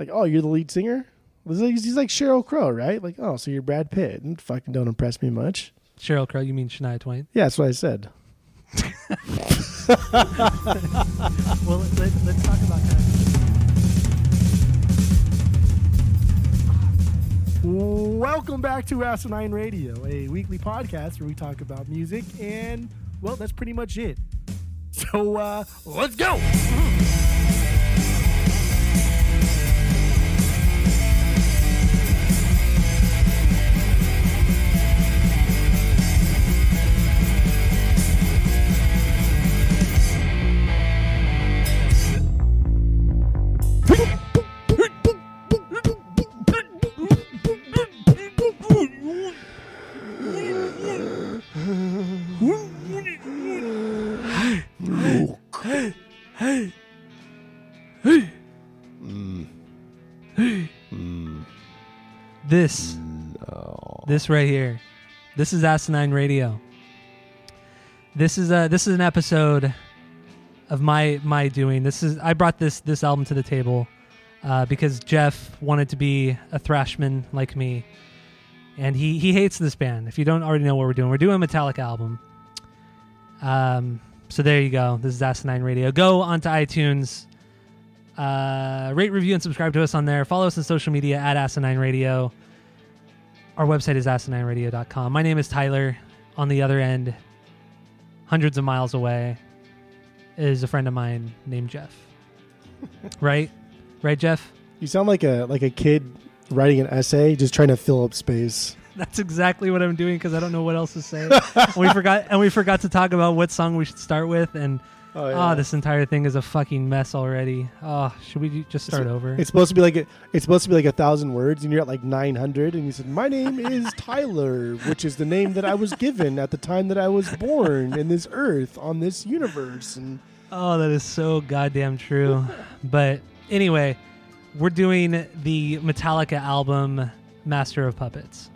Like, oh, you're the lead singer. He's he's like Sheryl Crow, right? Like, oh, so you're Brad Pitt. And fucking don't impress me much. Sheryl Crow, you mean Shania Twain? Yeah, that's what I said. Well, let, let's talk about that. Welcome back to Asinine Radio, a weekly podcast where we talk about music, and well, that's pretty much it. So uh, let's go. This, this right here, this is Asinine Radio. This is a this is an episode of my my doing. This is I brought this this album to the table uh, because Jeff wanted to be a thrashman like me, and he he hates this band. If you don't already know what we're doing, we're doing a Metallica album. Um, so there you go. This is Asinine Radio. Go onto iTunes, uh, rate, review, and subscribe to us on there. Follow us on social media at Asinine Radio. Our website is asinineradio.com. My name is Tyler. On the other end, hundreds of miles away, is a friend of mine named Jeff. right? Right, Jeff? You sound like a like a kid writing an essay, just trying to fill up space. That's exactly what I'm doing because I don't know what else to say. we forgot, and we forgot to talk about what song we should start with, and Oh, oh, this entire thing is a fucking mess already. Oh, should we just start over? It's supposed to be like a, it's supposed to be like a thousand words, and you're at like nine hundred, and you said, "My name is Tyler," which is the name that I was given at the time that I was born in this earth on this universe, and Oh, that is so goddamn true. but anyway, we're doing the Metallica album Master of Puppets.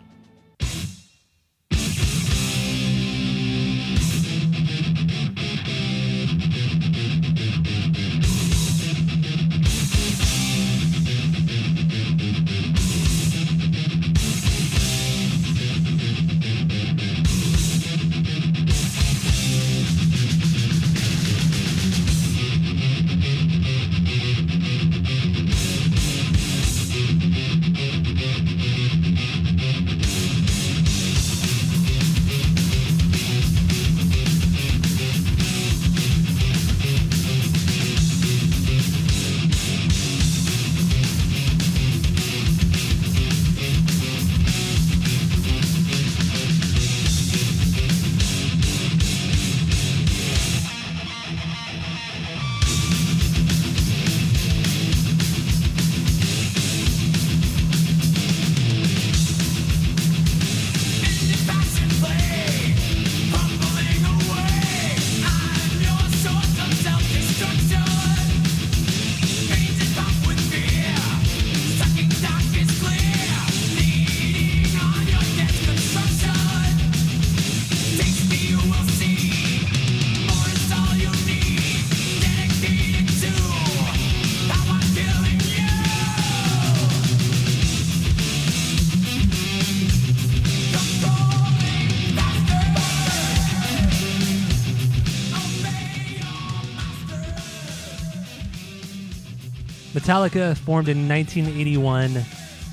Metallica formed in 1981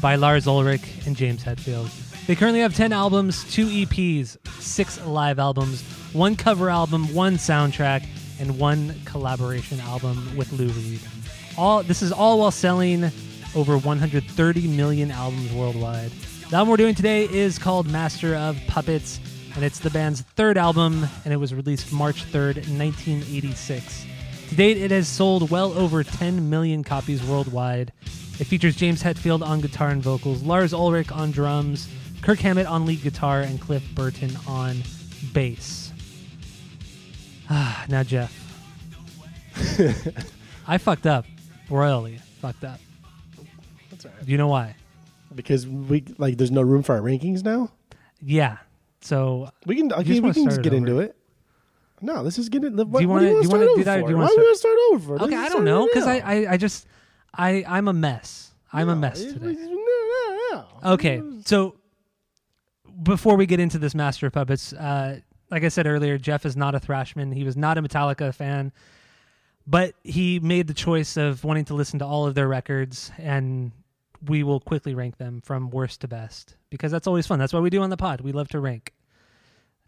by Lars Ulrich and James Hetfield. They currently have 10 albums, 2 EPs, 6 live albums, 1 cover album, 1 soundtrack, and 1 collaboration album with Lou Reed. All this is all while selling over 130 million albums worldwide. The album we're doing today is called Master of Puppets, and it's the band's third album, and it was released March 3rd, 1986. To date, it has sold well over 10 million copies worldwide. It features James Hetfield on guitar and vocals, Lars Ulrich on drums, Kirk Hammett on lead guitar, and Cliff Burton on bass. Ah, now Jeff. I fucked up royally. Fucked up. that's all right. Do you know why? Because we like, there's no room for our rankings now. Yeah. So We can, just we wanna can just get it into it. No, this is getting. What, Do you what do you do want wanna do start that or do you wanna Why start- are we gonna start over? okay, I don't know because I. I I just I I'm a mess. I'm a No, mess it today. no, no, no. Okay, so before we get into this Master of Puppets, uh, like I said earlier, Jeff is not a Thrashman. He was not a Metallica fan, but he made the choice of wanting to listen to all of their records, and we will quickly rank them from worst to best because that's always fun. That's what we do on the pod. We love to rank.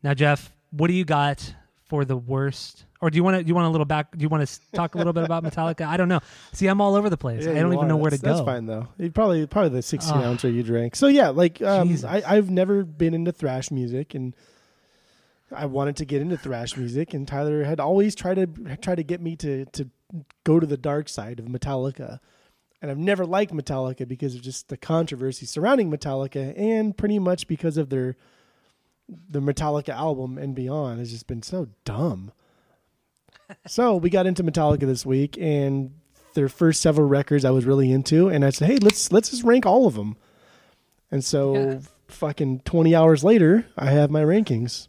Now, Jeff, what do you got for the worst? Or do you want to? Do you want a little back? Do you want to talk a little bit about Metallica? I don't know. See, I'm all over the place. Yeah, I don't even are. know where to That's- go. That's fine though. Probably probably the 16 Ah. ouncer you drank. So yeah, like um, I, I've never been into thrash music, and I wanted to get into thrash music, and Tyler had always tried to try to get me to to go to the dark side of Metallica. And I've never liked Metallica because of just the controversy surrounding Metallica, and pretty much because of their the Metallica album and beyond has just been so dumb. so we got into Metallica this week, and their first several records I was really into, and I said, "Hey, let's let's just rank all of them." And so, Yeah. fucking twenty hours later, I have my rankings.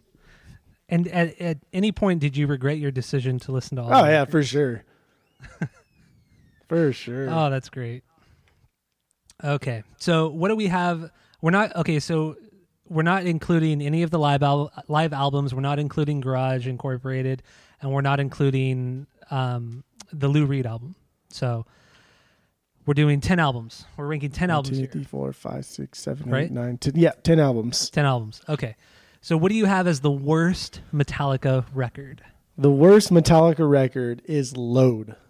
And at, at any point, did you regret your decision to listen to all? Oh, of them? Oh yeah, records? for sure, for sure. Oh, that's great. Okay, so what do we have? We're not okay. So we're not including any of the live al- live albums. We're not including Garage Incorporated, and we're not including um, the Lou Reed album. So we're doing ten albums. We're ranking ten One, albums two, three, four, five, six, seven, Right? eight, nine, ten. Yeah, ten albums. Ten albums. Okay. So what do you have as the worst Metallica record? The worst Metallica record is "Load."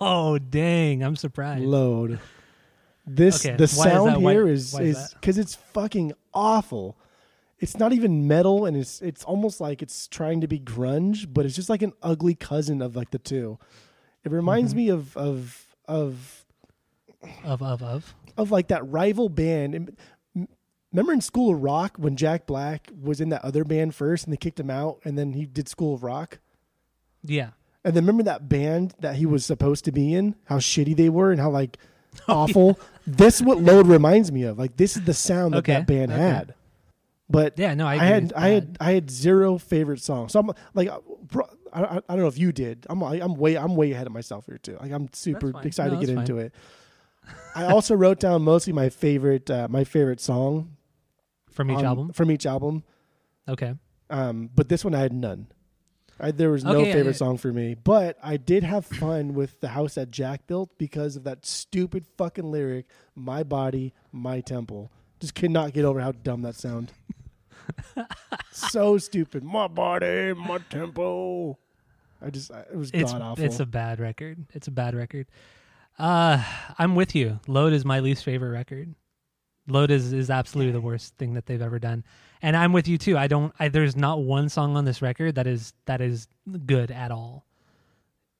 Oh dang! I'm surprised. Load. This Okay, the why is sound here is is is because it's fucking awful. It's not even metal, and it's it's almost like it's trying to be grunge, but it's just like an ugly cousin of like the two. It reminds Mm-hmm. me of of of Of of of. of like that rival band. And Remember in School of Rock when Jack Black was in that other band first, and they kicked him out, and then he did School of Rock. Yeah. And then remember that band that he was supposed to be in? How shitty they were and how like awful. This is what Load reminds me of. Like this is the sound that Okay, that band okay. had. But Yeah. No, I, I, had I had. I had zero favorite songs. So I'm like, uh, bro, I, I, I don't know if you did. I'm I'm way I'm way ahead of myself here too. Like I'm super excited No, to get that's into it. I also wrote down mostly my favorite uh, my favorite song from each on- album. from each album. Okay. Um, but this one I had none. I, there was no Okay, favorite I- song for me, but I did have fun with the house that Jack built because of that stupid fucking lyric, "My body, my temple." Just cannot get over how dumb that sound. so stupid. My body, my temple. I just, I- it was It's god awful. it's a bad record. It's a bad record. Uh, I'm with you. Load is my least favorite record. Load is is absolutely the worst thing that they've ever done. And I'm with you too. I don't. I, there's not one song on this record that is that is good at all.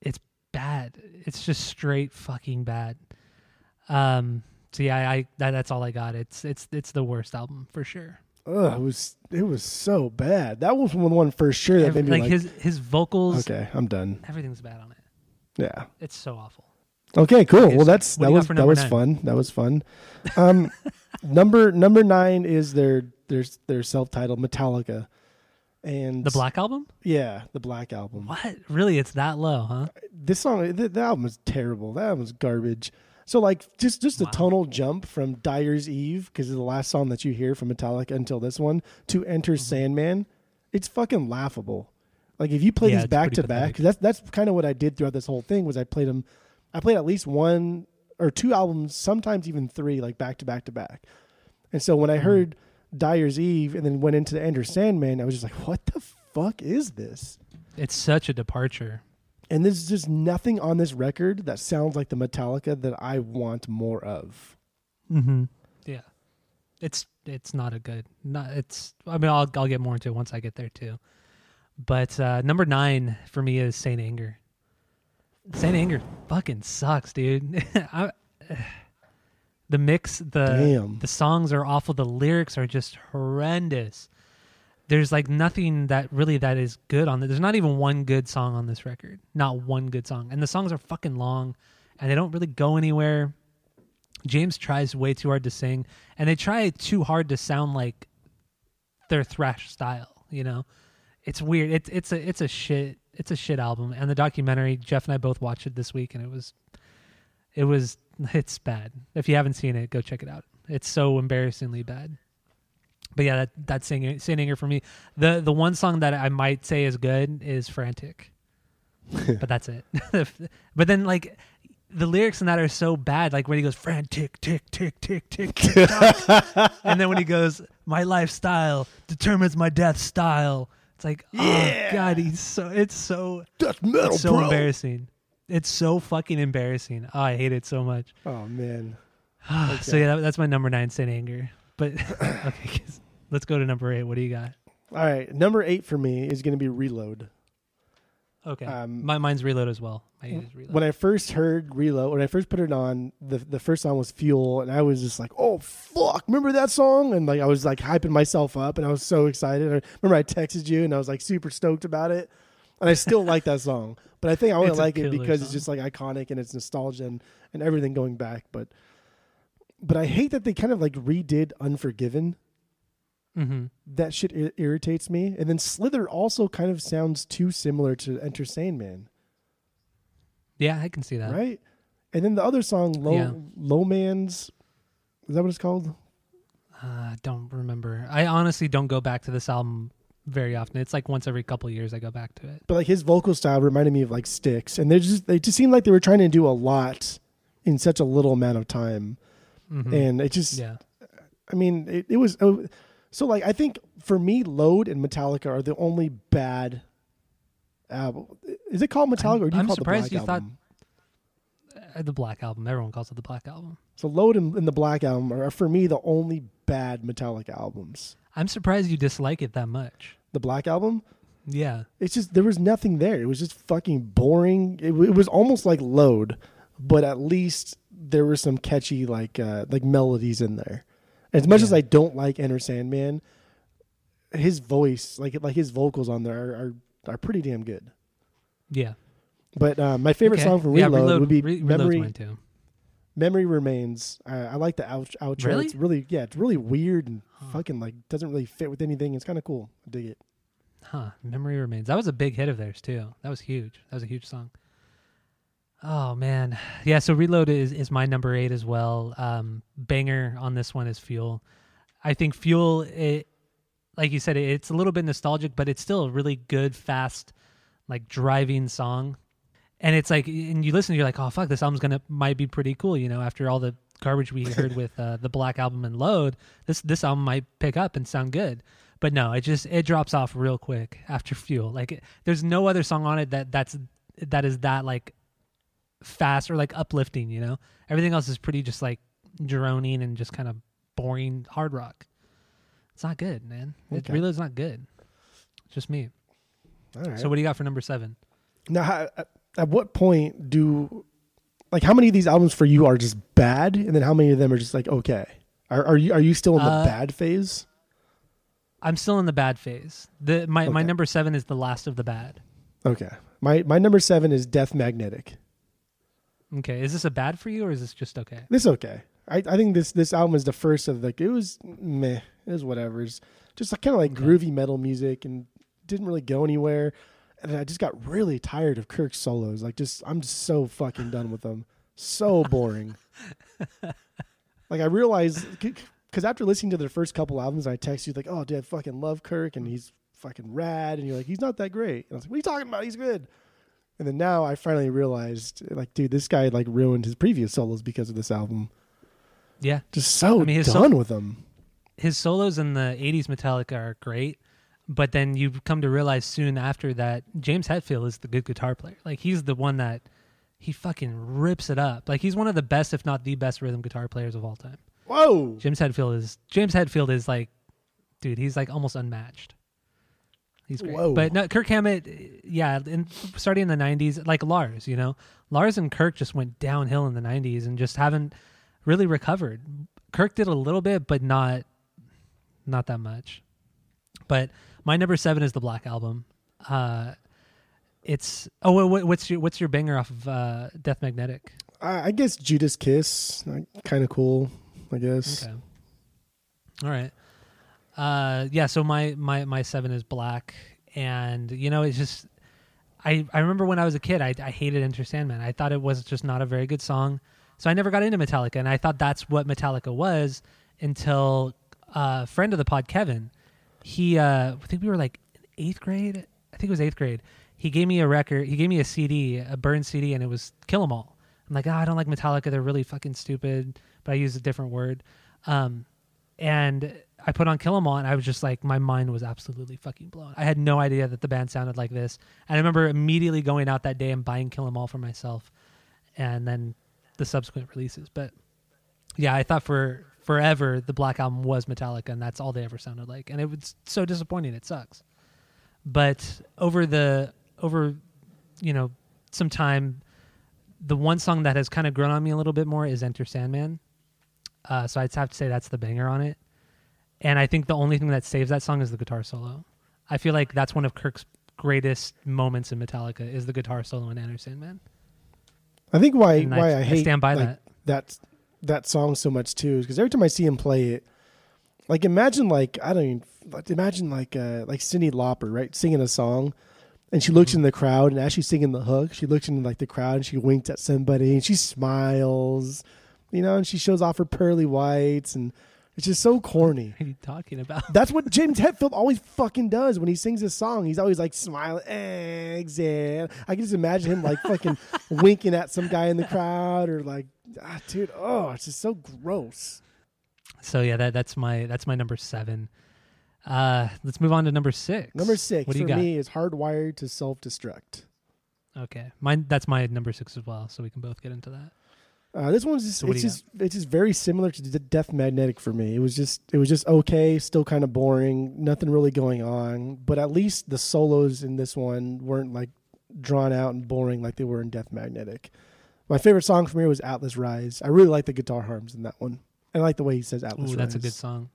It's bad. It's just straight fucking bad. Um. So yeah, I, I that, that's all I got. It's it's it's the worst album for sure. Ugh, it was, it was so bad. That was one one for sure that made me like, like, his his vocals, okay, I'm done. everything's bad on it. Yeah. It's so awful. Okay, cool. Okay, well, that's that do you got was that was nine? fun. That was fun. Um, number number nine is their their their self titled Metallica, and The Black Album. yeah, the Black album. What? Really? It's that low, huh? This song, the, the album is terrible. That album was garbage. So like just just a Wow. tonal jump from Dyer's Eve because of the last song that you hear from Metallica until this one to Enter Mm-hmm. Sandman, it's fucking laughable. Like if you play Yeah, these back to back, that's that's kind of what I did throughout this whole thing was I played them. I played at least one or two albums, sometimes even three, like back to back to back. And so when I Mm-hmm. heard Dyer's Eve and then went into the Enter Sandman, I was just like, what the fuck is this? It's such a departure. And there's just nothing on this record that sounds like the Metallica that I want more of. Mm-hmm. Yeah, it's it's not a good. Not it's. I mean, I'll I'll get more into it once I get there too. But uh, number nine for me is Saint Anger. Saint Anger fucking sucks, dude. I, the mix, the Damn. the songs are awful. The lyrics are just horrendous. There's like nothing that really that is good on it. There's not even one good song on this record. Not one good song. And the songs are fucking long and they don't really go anywhere. James tries way too hard to sing and they try too hard to sound like their thrash style, you know. It's weird. It's it's a it's a shit it's a shit album. And the documentary, Jeff and I both watched it this week and it was it was it's bad. If you haven't seen it, go check it out. It's so embarrassingly bad. But yeah, that that's Saint Anger for me. The the one song that I might say is good is Frantic. but that's it. but then like the lyrics in that are so bad. Like when he goes frantic, tick, tick, tick, tick, tick, and then when he goes, my lifestyle determines my death style. It's like, oh, Yeah. oh god, he's so. It's so. That's metal, It's so embarrassing. It's so fucking embarrassing. Oh, I hate it so much. Oh man. So yeah, that, that's my number nine, sin Anger. But okay, let's go to number eight. What do you got? All right, number eight for me is going to be Reload. Okay, Um, my mine's Reload as well. My eight is Reload. When I first heard Reload, when I first put it on, the the first song was Fuel, and I was just like, "Oh fuck, remember that song?" And like I was like hyping myself up, and I was so excited. I remember I texted you, and I was like super stoked about it, and I still like that song. But I think I only like it because it's just like iconic and it's nostalgia and, and everything going back. But but I hate that they kind of like redid Unforgiven. mm-hmm. That shit ir- irritates me. And then Slither also kind of sounds too similar to Enter Sandman. Yeah, I can see that. right? And then the other song, Low Yeah. Low Man's, is that what it's called? Uh, I don't remember. I honestly don't go back to this album very often. It's like once every couple years I go back to it. But like his vocal style reminded me of like Styx, and they just they just seemed like they were trying to do a lot in such a little amount of time, Mhm. and it just, yeah, I mean, it, it was oh, so like I think for me, Load and Metallica are the only bad album. Is it called Metallica or do you I'm call it the surprised Black you thought- album? Uh, the Black Album. Everyone calls it the Black Album. So Load and, and the Black album are for me the only bad Metallica albums. I'm surprised you dislike it that much. The Black album. Yeah, it's just there was nothing there. It was just fucking boring. It, w- it was almost like load, but at least there were some catchy like uh, like melodies in there. As much as I don't like Enter Sandman, his voice, like like his vocals on there, are are, are pretty damn good. yeah. But uh, my favorite Okay. song from yeah, Reload, would be Re- Memory. Memory remains. I, I like the out, outro. Really? It's really yeah. It's really weird and Huh. fucking like doesn't really fit with anything. It's kind of cool. I dig it. Huh. Memory remains. That was a big hit of theirs too. That was huge. That was a huge song. Oh man, yeah. So Reload is is my number eight as well. Um, banger on this one is Fuel. I think Fuel, it, like you said, it's a little bit nostalgic, but it's still a really good, fast, like driving song. And it's like, and you listen, you're like, oh fuck, this album's gonna might be pretty cool, you know. After all the garbage we heard with uh, the Black Album and Load, this this album might pick up and sound good. But no, it just it drops off real quick after Fuel. Like, it, there's no other song on it that that's that is that like fast or like uplifting. You know, everything else is pretty just like droning and just kind of boring hard rock. It's not good, man. It Okay. Reload's not good. It's just me. All right. So what do you got for number seven? Now, how, at- at what point do like how many of these albums for you are just bad, and then how many of them are just like okay? Are, are you are you still in the Uh, bad phase? I'm still in the bad phase. The my, my number seven is the last of the bad. Okay, my my number seven is Death Magnetic. Okay, is this a bad for you or is this just okay? This is okay. I, I think this this album is the first of like it was meh. It was whatever. It's just kind of like Okay. groovy metal music and didn't really go anywhere. And I just got really tired of Kirk's solos. Like just I'm just so fucking done with them. So boring. like I realized because after listening to their first couple albums, I text you like, "Oh, dude, I fucking love Kirk and he's fucking rad," and you're like, "He's not that great." And I was like, "What are you talking about? He's good." And then now I finally realized, like, dude, this guy like ruined his previous solos because of this album. Yeah, Just so I mean, his done sol- with them. his solos in the 80s Metallica are great, but then you come to realize soon after that James Hetfield is the good guitar player. Like he's the one that he fucking rips it up. Like he's one of the best if not the best rhythm guitar players of all time. Whoa! James Hetfield is James Hetfield is like dude, he's like almost unmatched. He's great. Whoa. But no, Kirk Hammett, yeah, in, starting in the 90s, like Lars, you know, Lars and Kirk just went downhill in the 90s and just haven't really recovered. Kirk did a little bit, but not not that much. But my number seven is the Black Album. Uh, it's oh, wha- wha- what's your what's your banger off of uh, Death Magnetic? I, I guess Judas Kiss, kind of cool. I guess. Okay. All right. Uh, yeah. So my my my seven is black, and you know it's just I I remember when I was a kid I I hated Enter Sandman. I thought it was just not a very good song. So I never got into Metallica, and I thought that's what Metallica was until uh, a friend of the pod, Kevin. He, uh, I think we were like eighth grade. I think it was eighth grade. He gave me a record. He gave me a CD, a burned CD, and it was Kill 'Em All. I'm like, oh, I don't like Metallica. They're really fucking stupid. But I used a different word. Um, and I put on Kill 'Em All, and I was just like, my mind was absolutely fucking blown. I had no idea that the band sounded like this. And I remember immediately going out that day and buying Kill 'Em All for myself, and then the subsequent releases. But yeah, I thought for forever the Black Album was Metallica, and that's all they ever sounded like, and it was so disappointing. It sucks. But over the over, you know, some time, the one song that has kind of grown on me a little bit more is Enter Sandman. Uh, so I'd have to say that's the banger on it. And I think the only thing that saves that song is the guitar solo. I feel like that's one of Kirk's greatest moments in Metallica is the guitar solo in Enter Sandman. I think why And why I- I, I stand by like, that. that that song so much too because every time I see him play it, like imagine like I don't even imagine like uh like Cyndi Lauper right singing a song, and she looks Mhm. in the crowd and as she's singing the hook, she looks in like the crowd and she winks at somebody and she smiles, you know, and she shows off her pearly whites and it's just so corny. What are you talking about? That's what James Hetfield always fucking does when he sings a song. He's always like smiling. Exit. I can just imagine him like fucking winking at some guy in the crowd or like, ah, dude, oh, it's just so gross. So yeah, that that's my that's my number seven. Uh, let's move on to number six. Number six What do for you got? me is hardwired to self destruct. Okay, mine that's my number six as well. So we can both get into that. Uh, this one's just So it's just it's just very similar to the Death Magnetic for me. It was just it was just okay, still kind of boring, nothing really going on. But at least the solos in this one weren't like drawn out and boring like they were in Death Magnetic. My favorite song from here was Atlas Rise. I really like the guitar harms in that one. I like the way he says Atlas Ooh, Rise. that's a good song.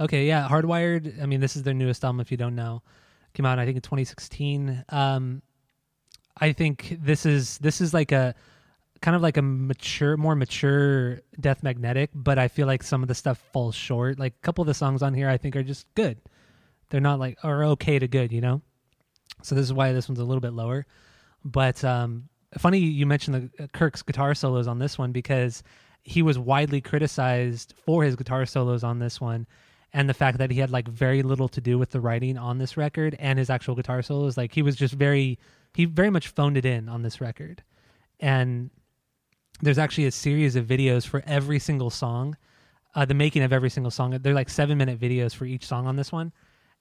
Okay, yeah, Hardwired. I mean, this is their newest album. If you don't know, came out I think in 2016. Um, I think this is this is like a kind of like a mature, more mature Death Magnetic, but I feel like some of the stuff falls short. Like a couple of the songs on here, I think are just good. They're not like are okay to good, you know. So this is why this one's a little bit lower. But um, funny you mentioned the uh, Kirk's guitar solos on this one because he was widely criticized for his guitar solos on this one and the fact that he had like very little to do with the writing on this record and his actual guitar solos like he was just very he very much phoned it in on this record and there's actually a series of videos for every single song uh, the making of every single song they're like seven minute videos for each song on this one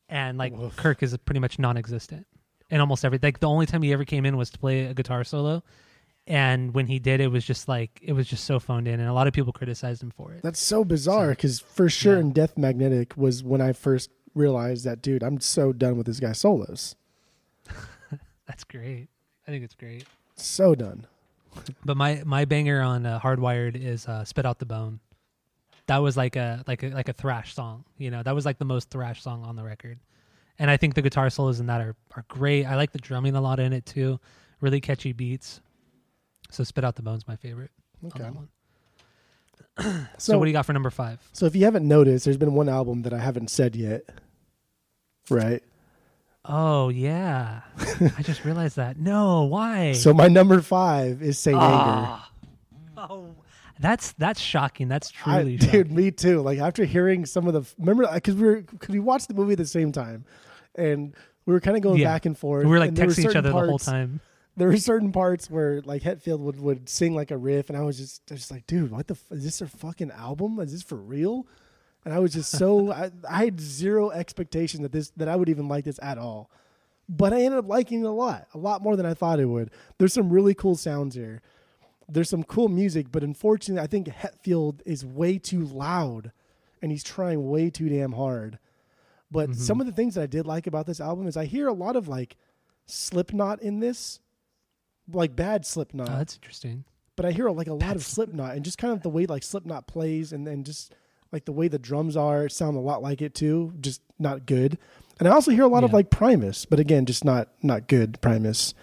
and like Woof. kirk is pretty much non-existent in almost every like the only time he ever came in was to play a guitar solo and when he did it was just like it was just so phoned in and a lot of people criticized him for it That's so bizarre because for sure Yeah. in Death Magnetic was when I first realized that dude, I'm so done with this guy solos. that's great i think it's great So done. But my my banger on uh, hardwired is uh, spit out the bone that was like a like a like a thrash song you know that was like the most thrash song on the record and i think the guitar solos in that are are great i like the drumming a lot in it too really catchy beats so spit out the bone's my favorite on Okay. that one. So, so what do you got for number five so if you haven't noticed, there's been one album that I haven't said yet. Right. Oh yeah, I just realized that. No, why? So my number five is Saint Anger. Ah. Oh, that's that's shocking. That's I, truly dude, me too. Like after hearing some of the remember because we were because we watched the movie at the same time, and we were kind of going Yeah. back and forth. We were like texting each certain other the whole time. There were certain parts where like Hetfield would, would sing like a riff, and I was just I was just like, dude, what the f- is this a fucking album? Is this for real? And I was just so I, I had zero expectation that this that I would even like this at all. But I ended up liking it a lot, a lot more than I thought it would. There's some really cool sounds here. There's some cool music, but unfortunately, I think Hetfield is way too loud, and he's trying way too damn hard. But Mhm. some of the things that I did like about this album is I hear a lot of like Slipknot in this, like bad Slipknot Oh, that's interesting. but I hear like a lot of Slipknot and just kind of the way like Slipknot plays and then just like the way the drums are sound a lot like it too, just not good. And I also hear a lot of like Primus, but again, just not not good Primus.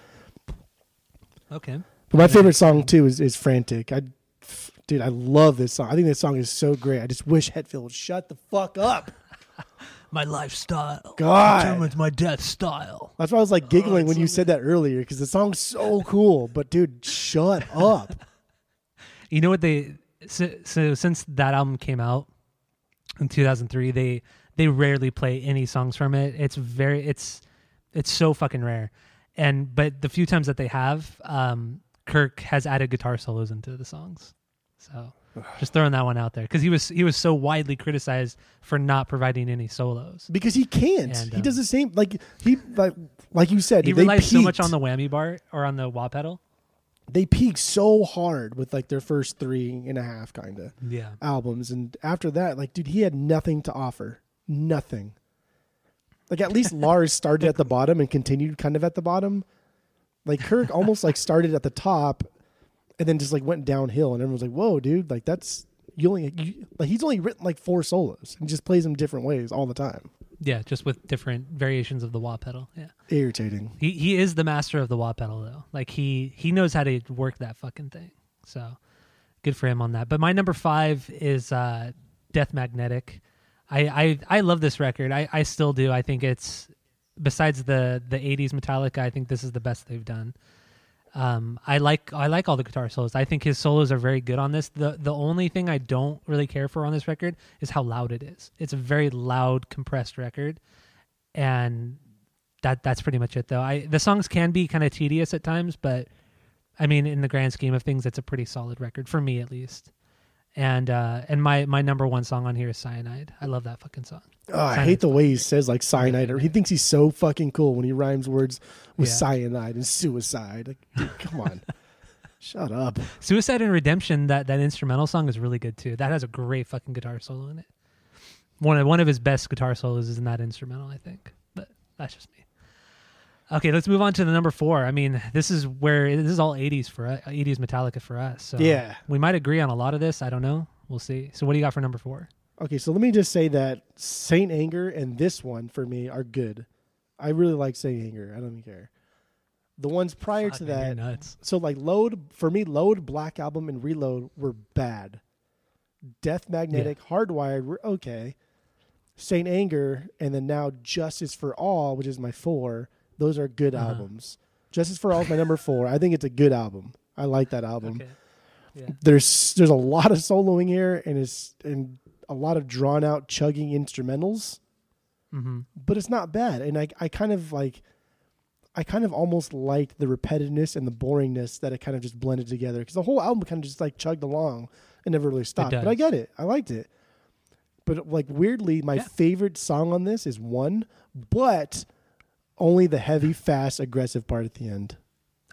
Okay. But my favorite song too is is Frantic. I dude, I love this song. I think this song is so great. I just wish Hetfield would shut the fuck up. My lifestyle God. determines my death style. That's why I was like giggling it's when you said that earlier because the song's so cool. But dude, shut up. You know what they so, so since that album came out in 2003, they they rarely play any songs from it. It's very it's it's so fucking rare. And but the few times that they have, um, Kirk has added guitar solos into the songs. So just throwing that one out there because he was he was so widely criticized for not providing any solos. because he can't. And, he does um, the same. Like he like like you said. He they relies so much on the whammy bar or on the wah pedal. They peaked so hard with like their first three and a half kind of Yeah. albums, and after that, like dude, he had nothing to offer. Nothing. Like at least Lars started at the bottom and continued kind of at the bottom. Like Kirk almost like started at the top, and then just like went downhill, and everyone was like, "Whoa, dude! Like that's you only you, like he's only written like four solos and just plays them different ways all the time." Yeah, just with different variations of the wah pedal. Yeah. Irritating. He he is the master of the wah pedal though. Like he he knows how to work that fucking thing. So good for him on that. But my number five is uh, Death Magnetic. I, I I love this record. I, I still do. I think it's besides the the '80s Metallica. I think this is the best they've done. Um, I like I like all the guitar solos. I think his solos are very good on this. the The only thing I don't really care for on this record is how loud it is. It's a very loud, compressed record, and that that's pretty much it. Though I the songs can be kind of tedious at times, but I mean, in the grand scheme of things, it's a pretty solid record for me at least. And uh, and my my number one song on here is Cyanide. I love that fucking song. Oh, I hate the way he says like cyanide. or He thinks he's so fucking cool when he rhymes words with Yeah. cyanide and suicide. Like, dude, come on, shut up. Suicide and Redemption, that that instrumental song is really good too. That has a great fucking guitar solo in it. One of one of his best guitar solos is in that instrumental, I think. But that's just me. Okay, let's move on to the number four. I mean, this is where this is all '80s for us, '80s Metallica for us. So Yeah. we might agree on a lot of this. I don't know. We'll see. So, what do you got for number four? Okay, so let me just say that Saint Anger and this one for me are good. I really like Saint Anger. I don't even care. The ones prior Fuck, to man, that, nuts. so like Load for me, Load, Black Album, and Reload were bad. Death Magnetic, Hardwired were okay. Saint Anger, and then now Justice for All, which is my four. Those are good Uh-huh. albums. Justice for All is my number four. I think it's a good album. I like that album. Okay. Yeah. There's there's a lot of soloing here, and it's and a lot of drawn out chugging instrumentals Mm-hmm. but it's not bad. And I, I kind of like, I kind of almost liked the repetitiveness and the boringness that it kind of just blended together because the whole album kind of just like chugged along and never really stopped. But I get it. I liked it. But like weirdly, my Yeah. favorite song on this is one, but only the heavy, fast, aggressive part at the end.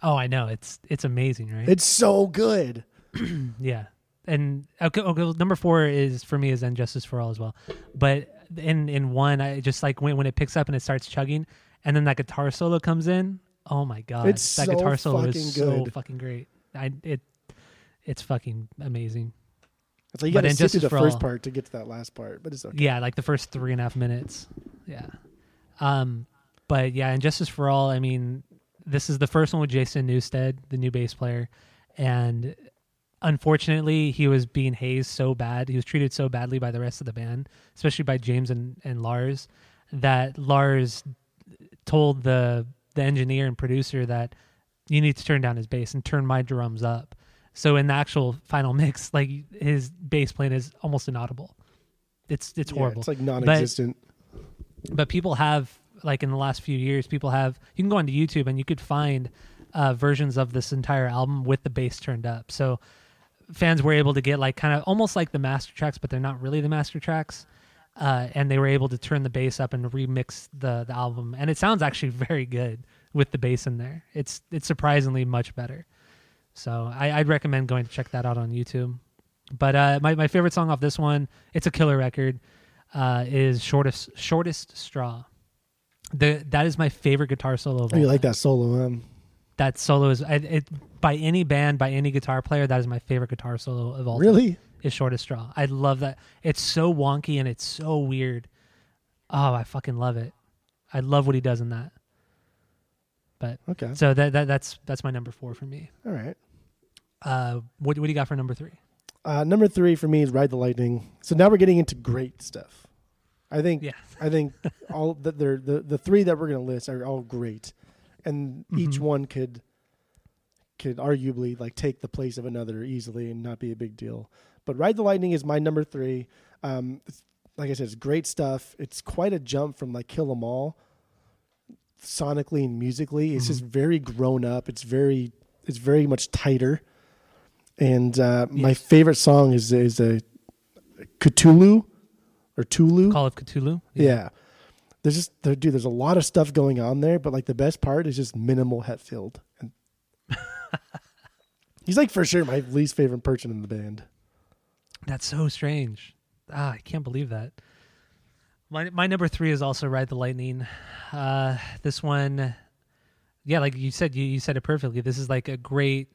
Oh, I know. It's it's amazing, right? It's so good. Yeah, and okay, okay, number four is for me is then Justice for All as well. But in in one, I just like when when it picks up and it starts chugging, and then that guitar solo comes in. Oh my god, It's that so guitar solo is so fucking great. I it it's fucking amazing. It's like you got to in sit through Justice the first All- part to get to that last part, but it's okay. Yeah, like the first three and a half minutes. Yeah. Um, but yeah, and Justice for All, I mean, this is the first one with Jason Newsted, the new bass player. And unfortunately, he was being hazed so bad. He was treated so badly by the rest of the band, especially by James and, and Lars, that Lars told the the engineer and producer that you need to turn down his bass and turn my drums up. So in the actual final mix, like his bass playing is almost inaudible. It's it's Yeah, horrible. It's like non-existent. but people have like in the last few years, people have you can go onto YouTube and you could find uh, versions of this entire album with the bass turned up. So fans were able to get like kind of almost like the master tracks, but they're not really the master tracks. Uh, and they were able to turn the bass up and remix the the album, and it sounds actually very good with the bass in there. It's it's surprisingly much better. So I, I'd recommend going to check that out on YouTube. But uh, my my favorite song off this one, it's a killer record, uh, is shortest shortest straw. The that is my favorite guitar solo of Oh, all you like time. that solo? Um, That solo is I, it by any band by any guitar player. That is my favorite guitar solo of all. time really? is shortest straw. I love that. It's so wonky and it's so weird. Oh, I fucking love it. I love what he does in that. But Okay. so that, that that's that's my number four for me. All right. Uh, what what do you got for number three? Uh, number three for me is Ride the Lightning. So now we're getting into great stuff. I think Yeah. I think all that they're the the three that we're gonna list are all great, and each Mhm. one could could arguably like take the place of another easily and not be a big deal. But Ride the Lightning is my number three. Um, like I said, it's great stuff. It's quite a jump from like Kill 'Em All, sonically and musically. It's mm-hmm. just very grown up. It's very it's very much tighter. And uh, yes. my favorite song is is a Cthulhu or Tulu. Call of Cthulhu. Yeah. yeah. There's just there, dude. There's a lot of stuff going on there, but like the best part is just minimal Hetfield, and he's like for sure my least favorite person in the band. That's so strange. Ah, I can't believe that. My my number three is also Ride the Lightning. Uh, this one, yeah, like you said, you, you said it perfectly. This is like a great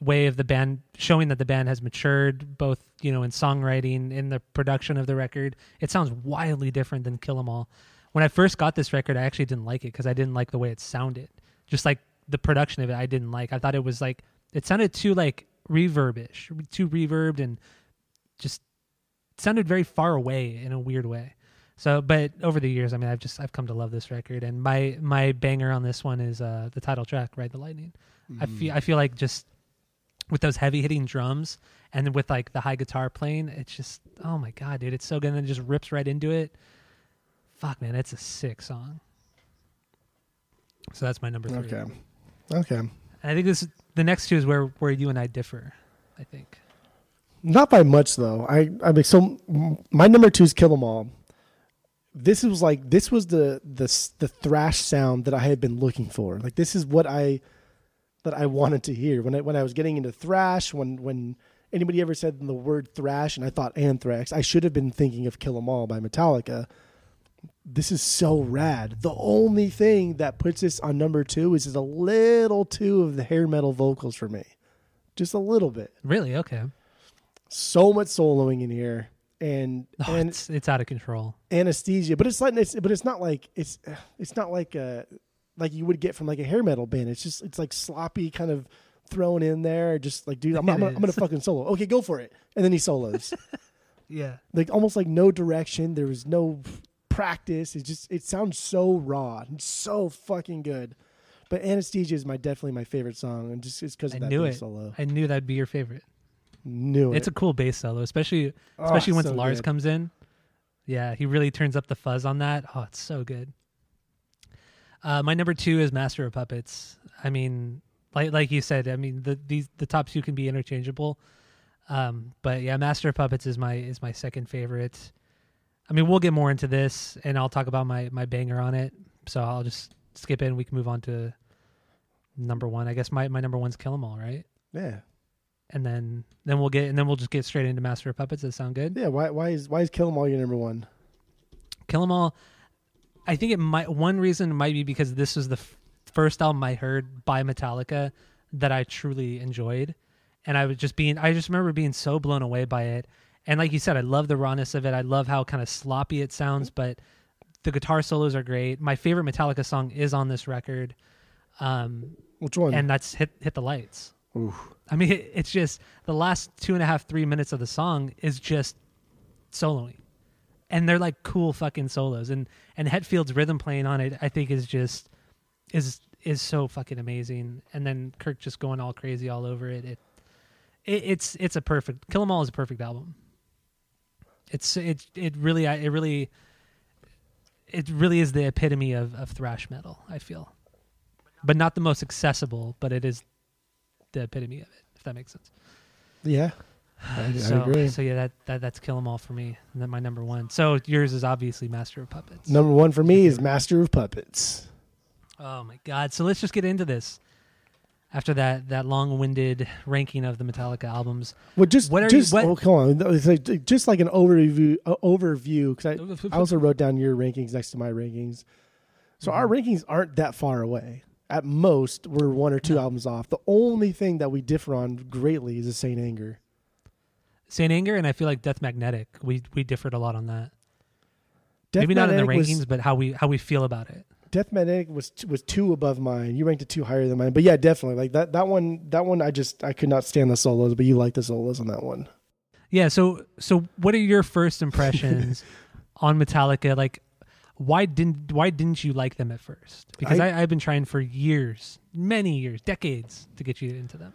way of the band showing that the band has matured both you know in songwriting in the production of the record. It sounds wildly different than kill 'em all. When i first got this record i actually didn't like it because i didn't like the way it sounded. Just like the production of it i didn't like. I thought it was like it sounded too like reverbish too reverbed and just sounded very far away in a weird way. So but over the years i mean i've just i've come to love this record. And my my banger on this one is uh the title track ride the lightning. Mm. i feel i feel like just with those heavy hitting drums and with like the high guitar playing, it's just oh my god, dude, it's so good. And then it just rips right into it. Fuck, man, it's a sick song. So that's my number three. Okay, okay. And I think this the next two is where where you and I differ. I think. Not by much though. I I mean, so my number two is Kill 'Em All. This was like this was the the the thrash sound that I had been looking for. Like this is what I that I wanted to hear when I when I was getting into thrash. When when anybody ever said the word thrash and I thought Anthrax, I should have been thinking of Kill 'Em All by Metallica. This is so rad. The only thing that puts this on number two is just a little too of the hair metal vocals for me, just a little bit. Really? Okay. So much soloing in here and oh, and it's, it's out of control anesthesia but it's like it's but it's not like it's it's not like a like you would get from like a hair metal band. It's just it's like sloppy kind of thrown in there. Just like, dude, I'm, I'm, I'm, gonna fucking solo. Okay, go for it. And then he solos. yeah, like almost like no direction. There was no practice. It just it sounds so raw and so fucking good. But anesthesia is my definitely my favorite song, and just it's because of I that knew bass it. solo. I knew that'd be your favorite. Knew it. It's a cool bass solo, especially oh, especially once so Lars good. comes in. Yeah, he really turns up the fuzz on that. Oh, it's so good. Uh, my number two is Master of Puppets. I mean, like like you said, I mean the these the top two can be interchangeable. Um, but yeah, Master of Puppets is my is my second favorite. I mean, we'll get more into this, and I'll talk about my my banger on it. So I'll just skip it, and we can move on to number one. I guess my my number one's Kill 'Em All, right? Yeah. And then then we'll get and then we'll just get straight into Master of Puppets. Does that sound good? Yeah. Why why is why is Kill 'Em All your number one? Kill 'Em All. I think it might one reason might be because this was the f- first album I heard by Metallica that I truly enjoyed, and I was just being I just remember being so blown away by it. And like you said, I love the rawness of it. I love how kind of sloppy it sounds, but the guitar solos are great. My favorite Metallica song is on this record. Um, Which one? And that's "Hit Hit the Lights." Ooh. I mean, it, it's just the last two and a half, three minutes of the song is just soloing and they're like cool fucking solos and and Hetfield's rhythm playing on it I think is just is is so fucking amazing. And then Kirk just going all crazy all over it. It, it it's it's a perfect Kill 'Em All is a perfect album. It's it it really it really it really is the epitome of of thrash metal I feel. But not the most accessible but it is the epitome of it if that makes sense. Yeah I, so, I agree. So yeah, that, that that's Kill 'Em All for me, and then my number one. So yours is obviously Master of Puppets. Number one for me is Master of Puppets. Oh my god! So let's just get into this. After that that long winded ranking of the Metallica albums, well, just what are just you, what? Oh, come on, just like an overview uh, overview because I, I also wrote down your rankings next to my rankings. So mm-hmm. our rankings aren't that far away. At most, we're one or two albums off. The only thing that we differ on greatly is the Saint Anger. Saint Anger and I feel like Death Magnetic. We we differed a lot on that. Death Maybe not in the rankings, was, but how we how we feel about it. Death Magnetic was was two above mine. You ranked it two higher than mine, but yeah, definitely like that that one that one I just I could not stand the solos, but you like the solos on that one. Yeah. So so what are your first impressions on Metallica? Like, why didn't why didn't you like them at first? Because I- I, I've been trying for years, many years, decades to get you into them.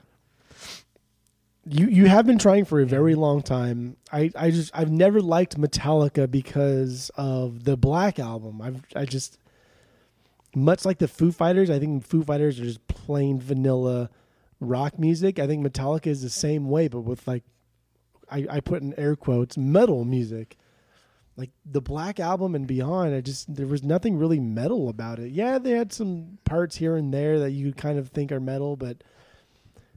You you have been trying for a very long time. I, I just I've never liked Metallica because of the Black album. I've I just much like the Foo Fighters, I think Foo Fighters are just plain vanilla rock music. I think Metallica is the same way, but with like I, I put in air quotes metal music. Like the Black album and beyond, I just there was nothing really metal about it. Yeah, they had some parts here and there that you kind of think are metal, but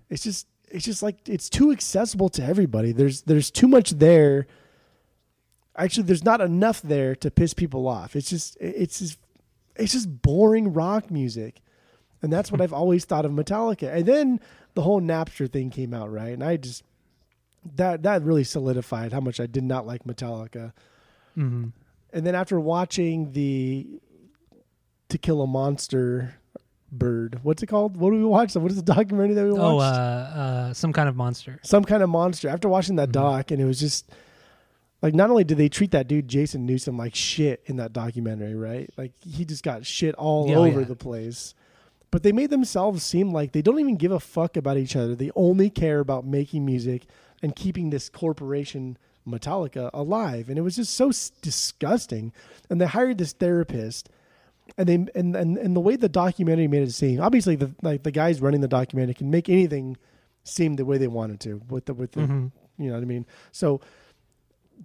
it's just it's just like it's too accessible to everybody. There's there's too much there. Actually, there's not enough there to piss people off. It's just it's just it's just boring rock music. And that's what I've always thought of Metallica. And then the whole Napster thing came out, right? And I just that that really solidified how much I did not like Metallica. Mm-hmm. And then after watching the To Kill a Monster bird, what's it called? What do we watch? What is the documentary that we watched? Oh, uh, uh, some kind of monster. some kind of monster. After watching that Mhm. doc, and it was just like not only did they treat that dude Jason Newsted like shit in that documentary, right? Like he just got shit all Yeah, oh, over yeah. the place. But they made themselves seem like they don't even give a fuck about each other. They only care about making music and keeping this corporation Metallica alive. And it was just so s- disgusting. And they hired this therapist and they and, and and the way the documentary made it seem obviously the like the guys running the documentary can make anything seem the way they wanted to with the with the hmm you know what I mean? So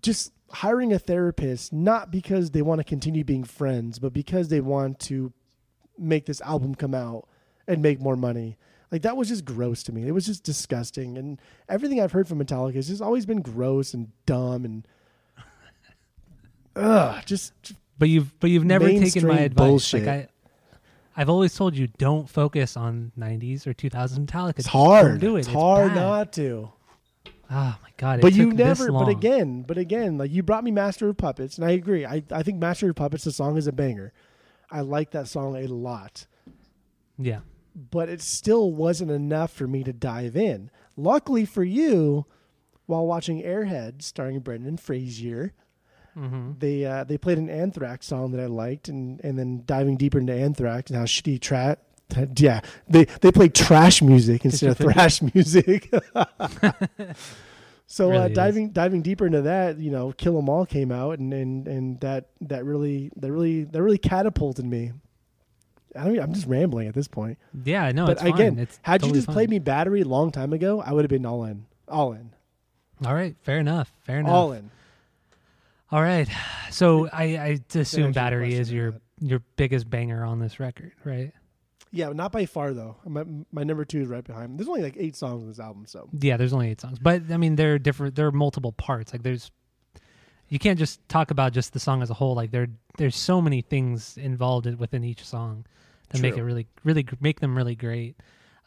just hiring a therapist, not because they want to continue being friends, but because they want to make this album come out and make more money. Like that was just gross to me. It was just disgusting. And everything I've heard from Metallica has just always been gross and dumb and ugh, just But you've but you've never taken my advice. bullshit. Like I, I've always told you don't focus on '90s or 2000s Metallica. it's hard. Do it. It's hard bad. not to. Oh my god! But you never but again but again like you brought me master of puppets and i agree i, I think master of puppets the song is a banger i like that song a lot Yeah. but it still wasn't enough for me to dive in luckily for you while watching airhead starring brendan fraser Mm-hmm. they uh, they played an anthrax song that i liked and and then diving deeper into anthrax and how shitty tra- yeah they they played trash music instead of thrash music so uh, Really is. diving diving deeper into that you know kill 'em all came out and and and that that really that really that really catapulted me I don't, I'm just rambling at this point. Yeah. No. but it's fine. again, it's had totally you just played me battery a long time ago, I would have been all in. All in. All right. Fair enough. Fair enough. All in. All right. So I, I assume battery is your your biggest banger on this record, right? Yeah, not by far though. My, my number two is right behind. There's only like eight songs on this album, so Yeah, there's only eight songs, but I mean, there are different. There are multiple parts. Like there's, you can't just talk about just the song as a whole. Like there, there's so many things involved within each song that make it really, really make them really great.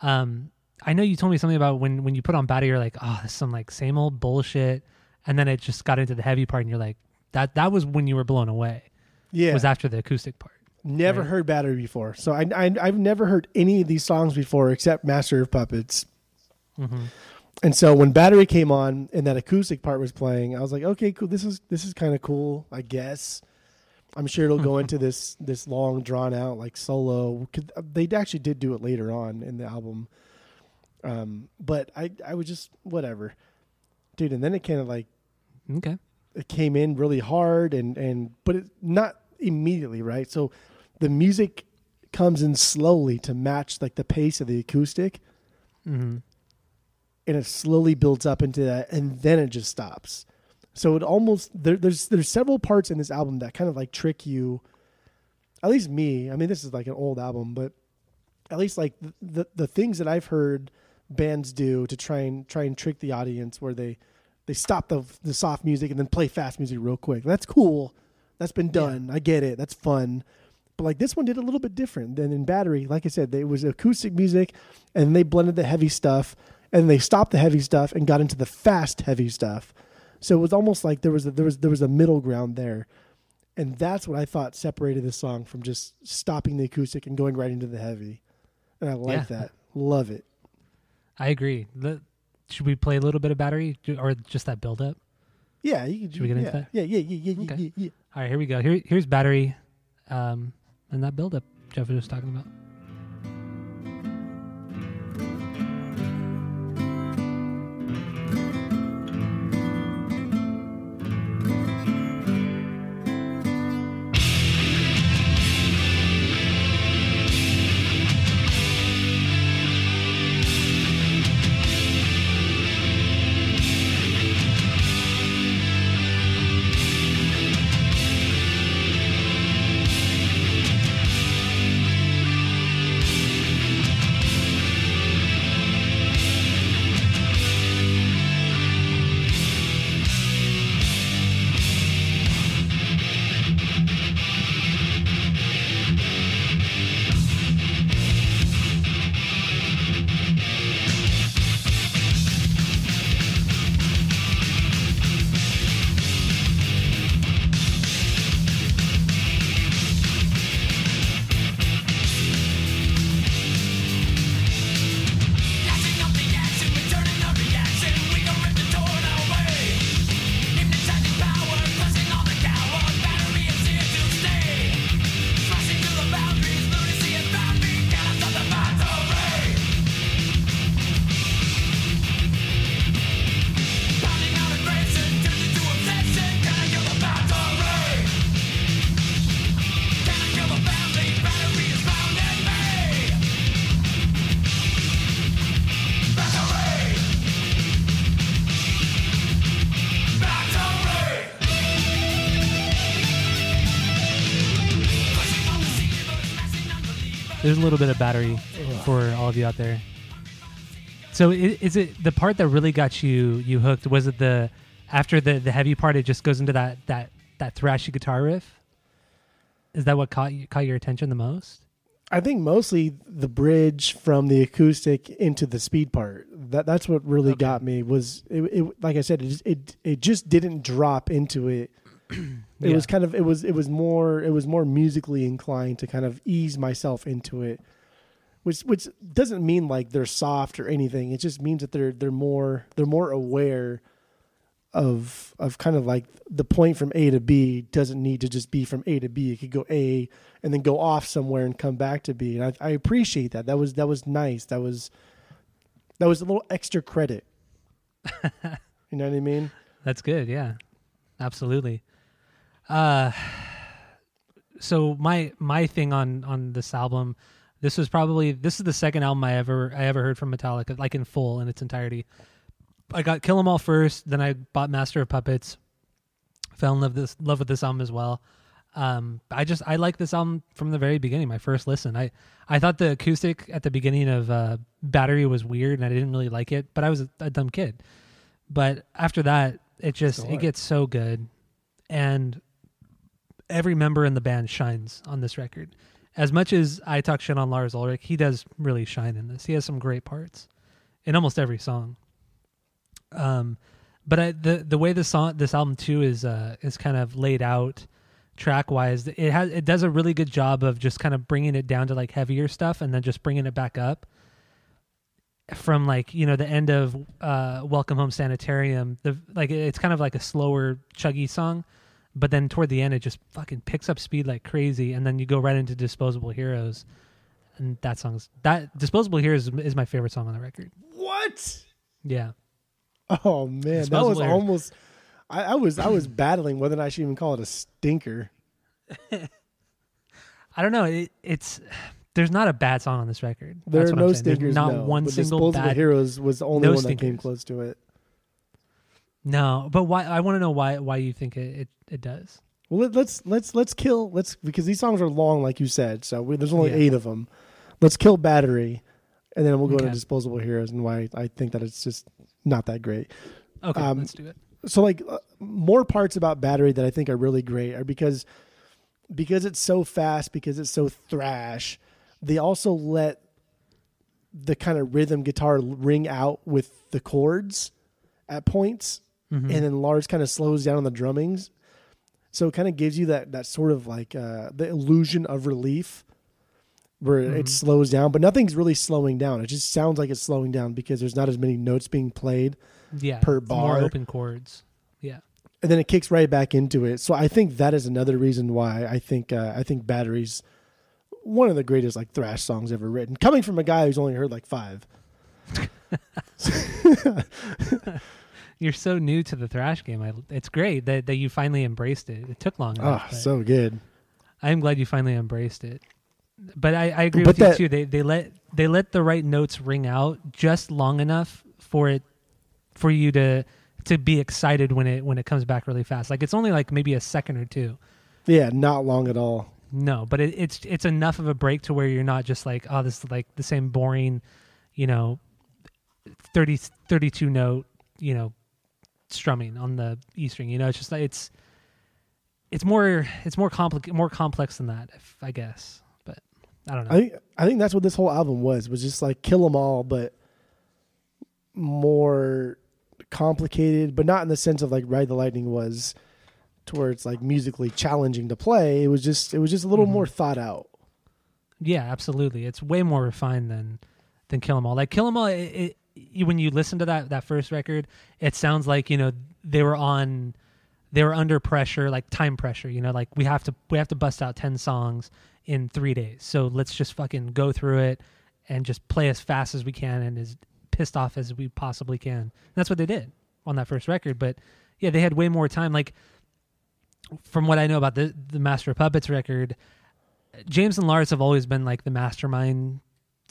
Um, I know you told me something about when when you put on battery, you're like, oh, this is some like same old bullshit, and then it just got into the heavy part, and you're like, that that was when you were blown away. yeah. Was after the acoustic part. never right? heard battery before, so I, I I've never heard any of these songs before except Master of Puppets. hmm And so when battery came on and that acoustic part was playing, I was like, okay, cool. This is this is kind of cool, I guess. I'm sure it'll go into this this long drawn out like solo. 'Cause They actually did do it later on in the album, um, but I I was just whatever, dude. And then it kind of like Okay. It came in really hard and and but it not immediately right. So the music comes in slowly to match like the pace of the acoustic. Hmm and it slowly builds up into that and then it just stops. So it almost there, there's there's several parts in this album that kind of like trick you. At least me. I mean this is like an old album but at least like the the, the things that i've heard bands do to try and try and trick the audience where they they stop the the soft music and then play fast music real quick. That's cool. That's been done. I get it. That's fun. But like this one did a little bit different than in battery. Like i said it was acoustic music and they blended the heavy stuff and they stopped the heavy stuff and got into the fast heavy stuff. So it was almost like there was a, there was there was a middle ground there. And that's what i thought separated the song from just stopping the acoustic and going right into the heavy. And i like Yeah. that. Love it. I agree. The, should we play a little bit of battery or just that build up? yeah you can, Should we get yeah, into that? yeah yeah yeah yeah, yeah, Okay. yeah, yeah. All right, here we go. Here, here's battery. um, and that buildup Jeff was just talking about. A little bit of battery for all of you out there. So is it the part that really got you you hooked? Was it the after the the heavy part? It just goes into that that that thrashy guitar riff. Is that what caught you, caught your attention the most? I think mostly the bridge from the acoustic into the speed part. That that's what really got me. Was it, it, Like I said, it just, it it just didn't drop into it it yeah. was kind of it was it was more it was more musically inclined to kind of ease myself into it which which doesn't mean like they're soft or anything it just means that they're they're more they're more aware of of kind of like the point from A to B doesn't need to just be from A to B. It could go A and then go off somewhere and come back to B. And I, I appreciate that. That was that was nice. That was that was a little extra credit. you know what I mean? That's good. Yeah, absolutely. Uh, so my my thing on on this album, this was probably this is the second album I ever I ever heard from Metallica, like in full in its entirety. I got Kill 'Em All first, then I bought Master of Puppets. Fell in love this love with this album as well. Um, I just I like this album from the very beginning. My first listen, I I thought the acoustic at the beginning of uh, Battery was weird, and I didn't really like it. But I was a, a dumb kid. But after that, it just it gets so good, and every member in the band shines on this record. As much as I talk shit on Lars Ulrich, he does really shine in this. He has some great parts in almost every song. Um, but I, the the way the song this album too is uh is kind of laid out track wise, it has it does a really good job of just kind of bringing it down to like heavier stuff and then just bringing it back up from like you know the end of uh welcome home sanitarium the like it's kind of like a slower chuggy song but then toward the end it just fucking picks up speed like crazy and then you go right into disposable heroes and that song's that disposable heroes is, is my favorite song on the record what yeah oh man that was heroes. almost I, I was i was battling whether or not i should even call it a stinker i don't know it, it's there's not a bad song on this record. There That's are no stinkers. There's not no, one single Disposable bad. Heroes was the only no one stinkers. that came close to it. No, but why? I want to know why. Why you think it, it, it does? Well, let, us let's let's kill let's because these songs are long, like you said. So we, there's only yeah. eight of them. Let's kill Battery, and then we'll go okay. to Disposable Heroes and why I think that it's just not that great. Okay, um, let's do it. So like uh, more parts about Battery that I think are really great are because because it's so fast, because it's so thrash. They also let the kind of rhythm guitar ring out with the chords at points mm-hmm. and then Lars kind of slows down on the drummings. So it kind of gives you that that sort of like uh, the illusion of relief where mm-hmm. it slows down, but nothing's really slowing down. It just sounds like it's slowing down because there's not as many notes being played yeah, per bar. More open chords. Yeah. and then it kicks right back into it. So I think that is another reason why I think uh, I think Batteries one of the greatest like thrash songs ever written, coming from a guy who's only heard like five. You're so new to the thrash game. I, it's great that, that you finally embraced it. It took long. Enough, oh, so good. I'm glad you finally embraced it. But I, I agree but with that, you too. They they let they let the right notes ring out just long enough for it for you to to be excited when it when it comes back really fast. Like it's only like maybe a second or two. Yeah, not long at all. No, but it, it's it's enough of a break to where you're not just like, oh, this is like the same boring, you know, 30, 32 note, you know, strumming on the E string. You know, it's just like it's it's more it's more complex more complex than that, if, I guess. But I don't know. I think I think that's what this whole album was was just like kill them all, but more complicated, but not in the sense of like Ride the Lightning was, to where it's like musically challenging to play. It was just it was just a little mm-hmm. more thought out. Yeah, absolutely. It's way more refined than than Kill 'Em All. Like Kill 'Em All, it, it, when you listen to that that first record, it sounds like you know they were on they were under pressure, like time pressure. You know, like we have to we have to bust out ten songs in three days. So let's just fucking go through it and just play as fast as we can and as pissed off as we possibly can. And that's what they did on that first record. But yeah, they had way more time. Like from what I know about the the Master of Puppets record, James and Lars have always been like the mastermind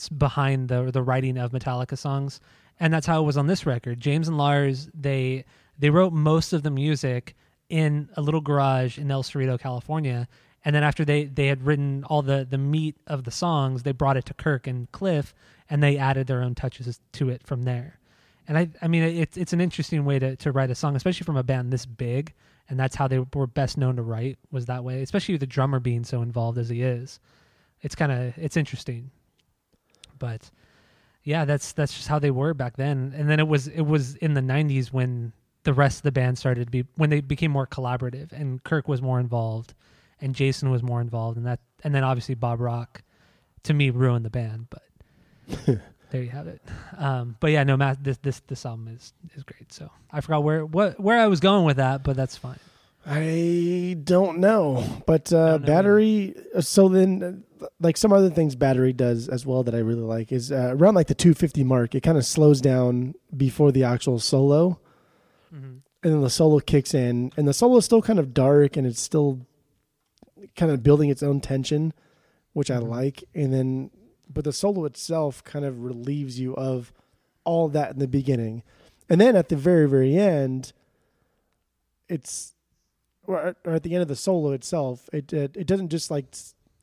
behind the the writing of Metallica songs, and that's how it was on this record. James and Lars they they wrote most of the music in a little garage in El Cerrito, California, and then after they they had written all the the meat of the songs, they brought it to Kirk and Cliff, and they added their own touches to it from there. And I, I mean, it's it's an interesting way to, to write a song, especially from a band this big, and that's how they were best known to write was that way. Especially with the drummer being so involved as he is, it's kind of it's interesting. But yeah, that's that's just how they were back then. And then it was it was in the '90s when the rest of the band started to be when they became more collaborative, and Kirk was more involved, and Jason was more involved, and that and then obviously Bob Rock, to me, ruined the band, but there you have it. Um, but yeah, no, Matt, this this this album is is great. So I forgot where what where I was going with that, but that's fine. I don't know, but uh, don't know battery. Either. Uh, so then, like some other things, battery does as well that I really like is uh, around like the 250 mark. It kind of slows down before the actual solo, mm-hmm. and then the solo kicks in, and the solo is still kind of dark, and it's still kind of building its own tension, which mm-hmm. I like. And then but the solo itself kind of relieves you of all that in the beginning. And then at the very, very end, it's, or, at the end of the solo itself, it, it, it doesn't just like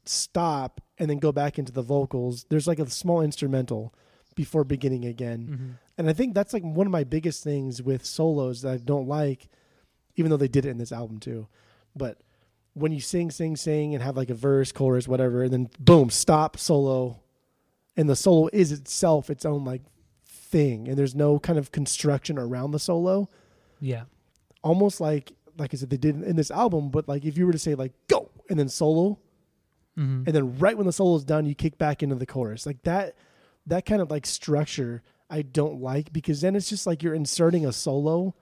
stop and then go back into the vocals. There's like a small instrumental before beginning again. Mm-hmm. And I think that's like one of my biggest things with solos that I don't like, even though they did it in this album too. But when you sing, sing, sing, and have like a verse, chorus, whatever, and then boom, stop, solo, and the solo is itself its own like thing and there's no kind of construction around the solo yeah almost like like i said they did in this album but like if you were to say like go and then solo mm-hmm. and then right when the solo is done you kick back into the chorus. Like that that kind of like structure i don't like because then it's just like you're inserting a solo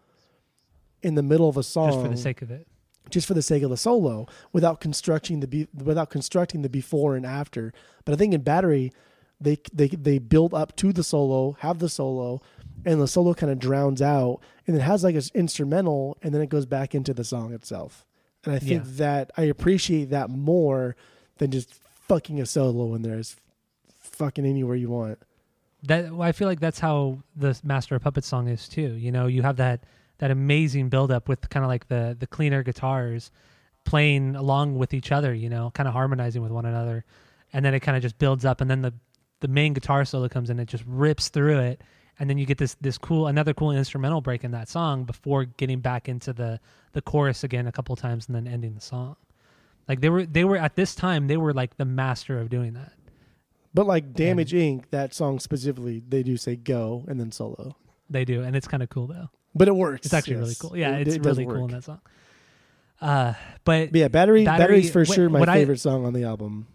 in the middle of a song just for the sake of it. just for the sake of the solo without constructing the be- without constructing the before and after. But i think in battery they they they build up to the solo, have the solo, and the solo kind of drowns out, and it has like an instrumental, and then it goes back into the song itself. And I think yeah. that I appreciate that more than just fucking a solo in there is fucking anywhere you want. That well, I feel like that's how the Master of Puppets song is too. You know, you have that that amazing build up with kind of like the the cleaner guitars playing along with each other. You know, kind of harmonizing with one another, and then it kind of just builds up, and then the the main guitar solo comes in, it just rips through it, and then you get this this cool another cool instrumental break in that song before getting back into the the chorus again a couple times and then ending the song. Like they were they were at this time they were like the master of doing that. But like Damage and Inc., that song specifically, they do say go and then solo. They do, and it's kind of cool though. But it works. It's actually yes. really cool. Yeah, it, it's it really cool in that song. Uh, but, but yeah, battery, battery battery's for sure my favorite I, song on the album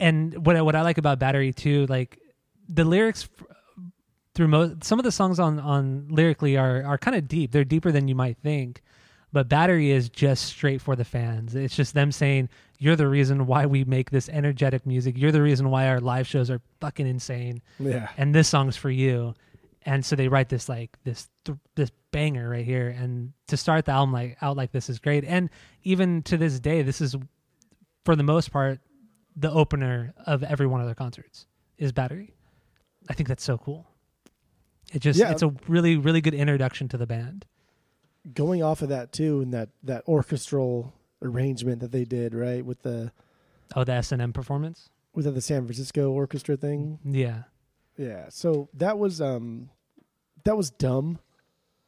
and what I, what I like about Battery too, like the lyrics through most some of the songs on on lyrically are are kind of deep. They're deeper than you might think. But Battery is just straight for the fans. It's just them saying, "You're the reason why we make this energetic music. You're the reason why our live shows are fucking insane." Yeah. And this song's for you. And so they write this like this th- this banger right here, and to start the album like out like this is great. And even to this day, this is for the most part the opener of every one of their concerts is Battery. I think that's so cool. It just Yeah. it's a really really good introduction to the band. Going off of that too, and that that orchestral arrangement that they did, right, with the Oh, the S and M performance. was that the San Francisco orchestra thing. Yeah. Yeah. So that was um that was dumb.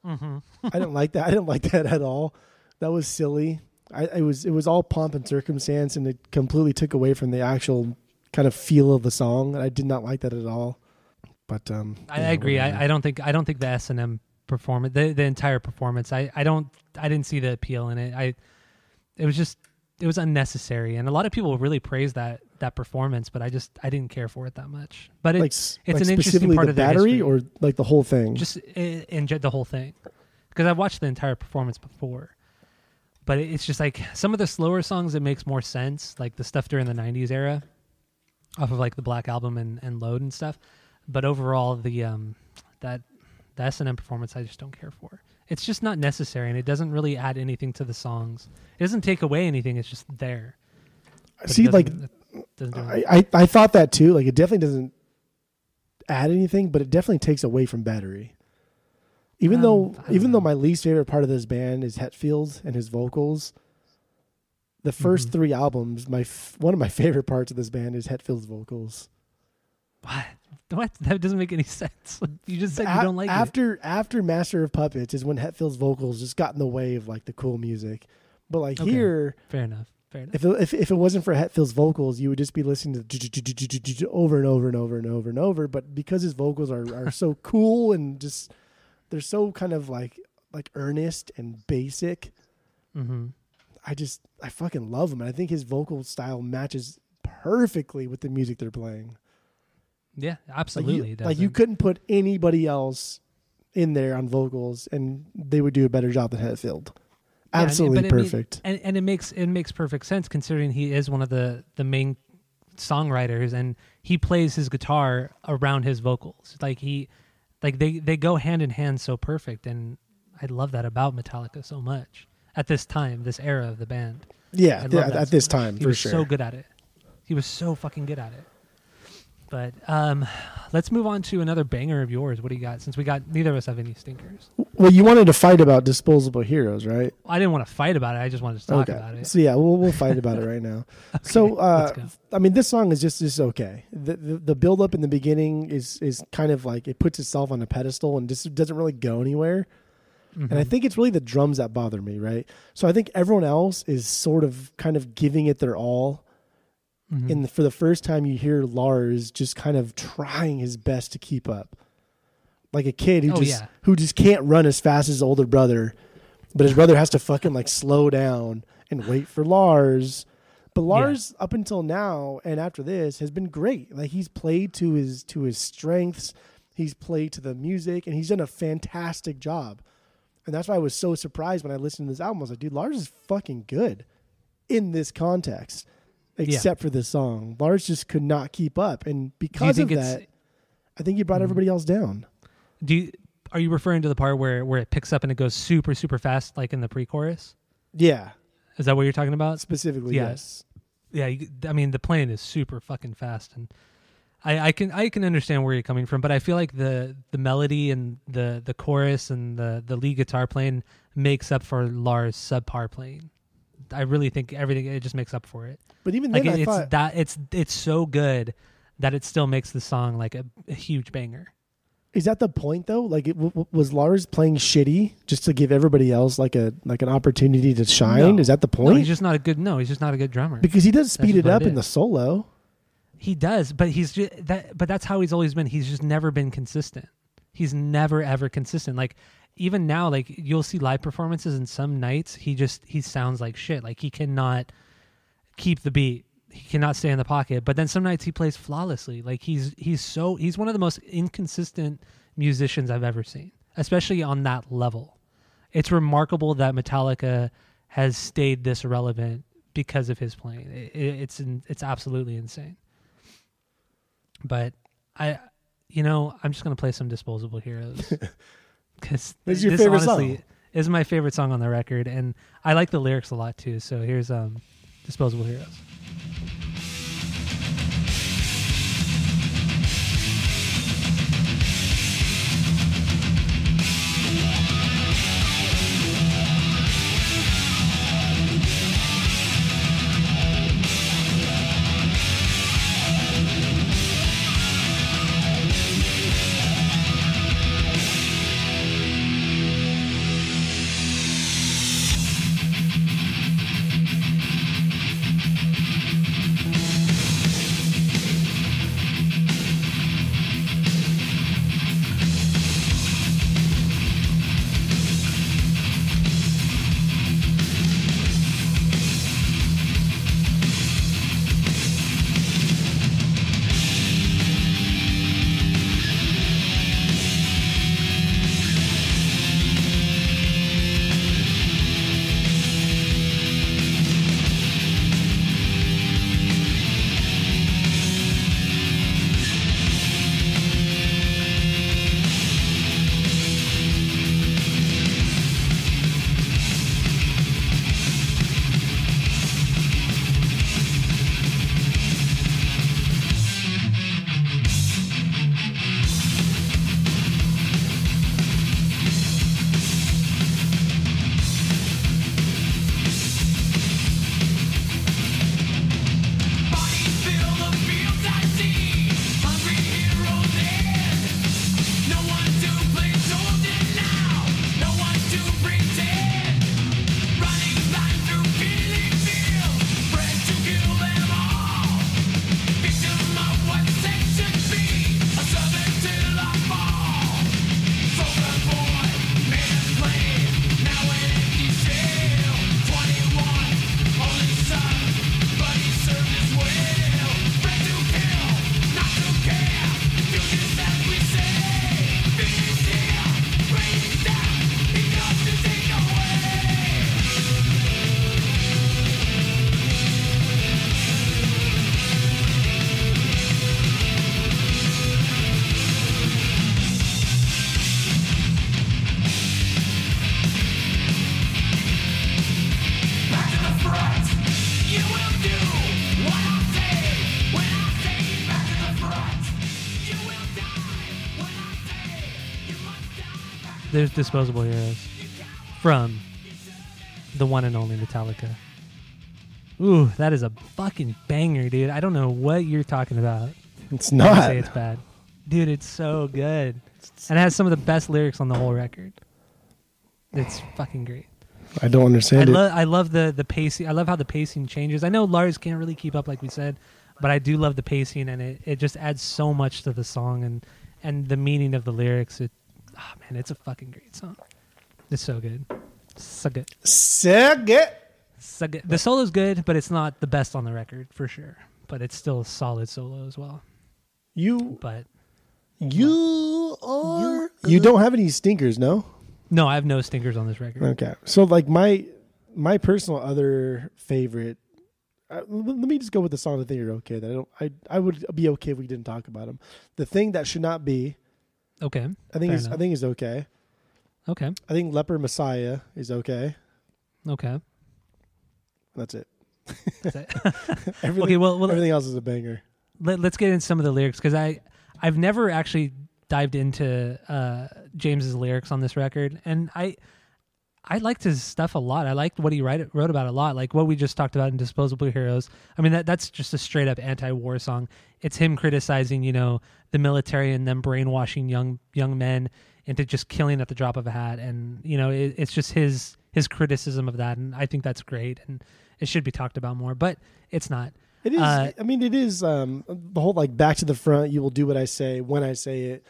Mm-hmm. I didn't like that. I didn't like that at all. That was silly. I it was it was all pomp and circumstance, and it completely took away from the actual kind of feel of the song. And I did not like that at all. But um, I, I agree. I, I don't think I don't think the S and M performance, the the entire performance. I I don't I didn't see the appeal in it. I it was just it was unnecessary, and a lot of people really praised that that performance, but I just I didn't care for it that much. But it like it's like an interesting part the of the battery history. or like the whole thing. just i- in the whole thing because I've watched the entire performance before. But it's just like some of the slower songs it makes more sense, like the stuff during the '90s era, off of like the Black Album and, and Load and stuff. But overall, the um that the S and M performance I just don't care for. It's just not necessary, and it doesn't really add anything to the songs. It doesn't take away anything. It's just there. But See, like doesn't- it doesn't do I, I I thought that too. Like it definitely doesn't add anything, but it definitely takes away from battery. Even Um, though even though my least favorite part of this band is Hetfield and his vocals, the 1st Mhm. three albums, my f- one of my favorite parts of this band is Hetfield's vocals. what? What? That doesn't make any sense. You just said you don't like it. after after Master of Puppets is when Hetfield's vocals just got in the way of like the cool music. But like Okay. here, Fair enough. Fair enough. if it, if if it wasn't for Hetfield's vocals, you would just be listening to over and over and over and over and over. But because his vocals are are so cool and just they're so kind of like like earnest and basic, Mm-hmm. I just I fucking love him, and I think his vocal style matches perfectly with the music they're playing. Yeah, Like absolutely. you, it like you couldn't put anybody else in there on vocals, and they would do a better job than Hetfield. Yeah, and- Absolutely mean- perfect. and and it makes it makes perfect sense considering he is one of the the main songwriters and he plays his guitar around his vocals. Like he like they they go hand in hand so perfect and I love that about Metallica so much at this time, this era of the band. yeah, love at so this much. time he for was sure. so good at it. He was so fucking good at it. But um, let's move on to another banger of yours. What do you got? Since we got neither of us have any stinkers. Well, you wanted to fight about disposable heroes, right? I didn't want to fight about it. I just wanted to talk about it. So yeah, we'll we'll fight about it right now. So uh. I mean, this song is just just okay. The, the the build up in the beginning is is kind of like it puts itself on a pedestal and just doesn't really go anywhere. And I Mhm. think it's really the drums that bother me, right? So I think everyone else is sort of kind of giving it their all. Mhm. And for the first time, you hear Lars just kind of trying his best to keep up, like a kid who Oh, just yeah. who just can't run as fast as his older brother, but his brother has to fucking like slow down and wait for Lars. But Lars, up until now and after this, has been great. Like he's played to his to his strengths, he's played to the music, and he's done a fantastic job. And that's why I was so surprised when I listened to this album. I was like, dude, Lars is fucking good in this context, except for this song. Lars just could not keep up. And because of that, I think he brought Mhm. everybody else down. Do you, are you referring to the part where where it picks up and it goes super super fast, like in the pre-chorus? Yeah, Is that what you're talking about? specifically, Yeah. yes. Yeah, you, I mean the playing is super fucking fast, and I, I can I can understand where you're coming from, but I feel like the the melody and the the chorus and the the lead guitar playing makes up for Lars subpar playing. I really think everything it just makes up for it. But even Like then, it, it's thought that it's it's so good that it still makes the song like a, a huge banger. Is that the point though? Like, it, w- was Lars playing shitty just to give everybody else like a like an opportunity to shine? No. Is that the No, point? he's just not a good. No, he's just not a good drummer. because he does speed it up it in the solo. He does, but he's just that. But that's how he's always been. He's just never been consistent. He's never ever consistent. Like even now, like you'll see live performances, and some nights he just he sounds like shit. Like he cannot keep the beat. He cannot stay in the pocket. But then some nights he plays flawlessly. Like he's he's so he's one of the most inconsistent musicians I've ever seen, especially on that level. It's remarkable that Metallica has stayed this relevant because of his playing. It, it, it's it's absolutely insane. But I, you know, I'm just gonna play some Disposable Heroes because What's your favorite honestly song? is my favorite song on the record, and I like the lyrics a lot too. So here's um, Disposable Heroes. There's Disposable Heroes from the one and only Metallica. Ooh, that is a fucking banger, dude. I don't know what you're talking about. It's not. say it's bad, dude. It's so good, and it has some of the best lyrics on the whole record. It's fucking great. I don't I understand it. I love the the pacing. I love how the pacing changes. I know Lars can't really keep up like we said, but I do love the pacing and it, it just adds so much to the song and and the meaning of the lyrics. It oh man, it's a fucking great song. It's so good. So good. Sick it. So good. The solo's good, but it's not the best on the record for sure. But it's still a solid solo as well. You But you are you don't have any stinkers, no? no, I have no stinkers on this record. Okay. So like my my personal other favorite uh, let me just go with the song I think are okay that I don't I I would be okay if we didn't talk about them. The thing that should not be Okay. I think is I think is okay. Okay. I think Leper Messiah is okay. Okay. That's it. That's it. Everything, okay, well, well everything else is a banger. let, us get into some of the lyrics because I I've never actually dived into uh, James's lyrics on this record, and I I liked his stuff a lot. I liked what he write, wrote about a lot, like what we just talked about in Disposable Heroes. I mean, that that's just a straight up anti-war song. It's him criticizing, you know, the military and them brainwashing young young men into just killing at the drop of a hat, and you know, it, it's just his his criticism of that, and I think that's great, and it should be talked about more, but it's not. It is. Uh, I mean, it is um, the whole like back to the front. You will do what I say when I say it.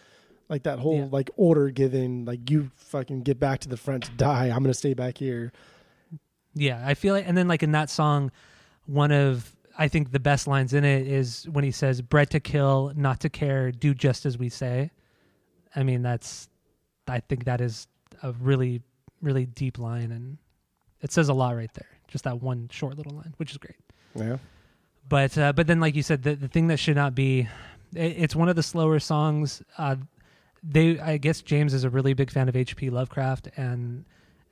Like that whole Yeah. like order given. Like you fucking get back to the front to die. I'm gonna stay back here. Yeah, I feel like, and then like in that song, one of I think the best lines in it is when he says, "Bred to kill, not to care, do just as we say." I mean, that's I think that is a really really deep line, and it says a lot right there. Just that one short little line, which is great. Yeah. But uh, but then, like you said, the the thing that should not be, it, it's one of the slower songs. Uh, they, I guess, James is a really big fan of H.P. Lovecraft, and